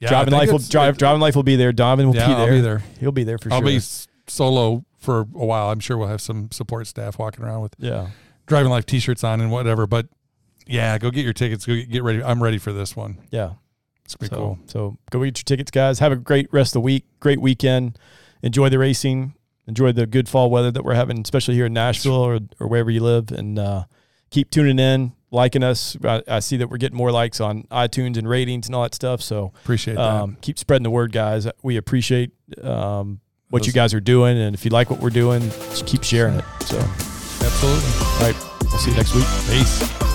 Yeah, driving life will drive. it- driving life will be there. Donovan will Yeah, be there. I'll be there. He'll be there for sure. I'll be solo for a while. I'm sure we'll have some support staff walking around with yeah. driving life t-shirts on and whatever. But yeah, go get your tickets. Go get, get ready. I'm ready for this one. Yeah. It's gonna so, cool. So go get your tickets, guys. Have a great rest of the week. Great weekend. Enjoy the racing. Enjoy the good fall weather that we're having, especially here in Nashville or, or wherever you live. And uh, keep tuning in, liking us. I, I see that we're getting more likes on iTunes and ratings and all that stuff. So Appreciate that. um, keep spreading the word, guys. We appreciate um, what you guys are doing. And if you like what we're doing, just keep sharing it. So, Absolutely. all right. We'll see you next week. Peace.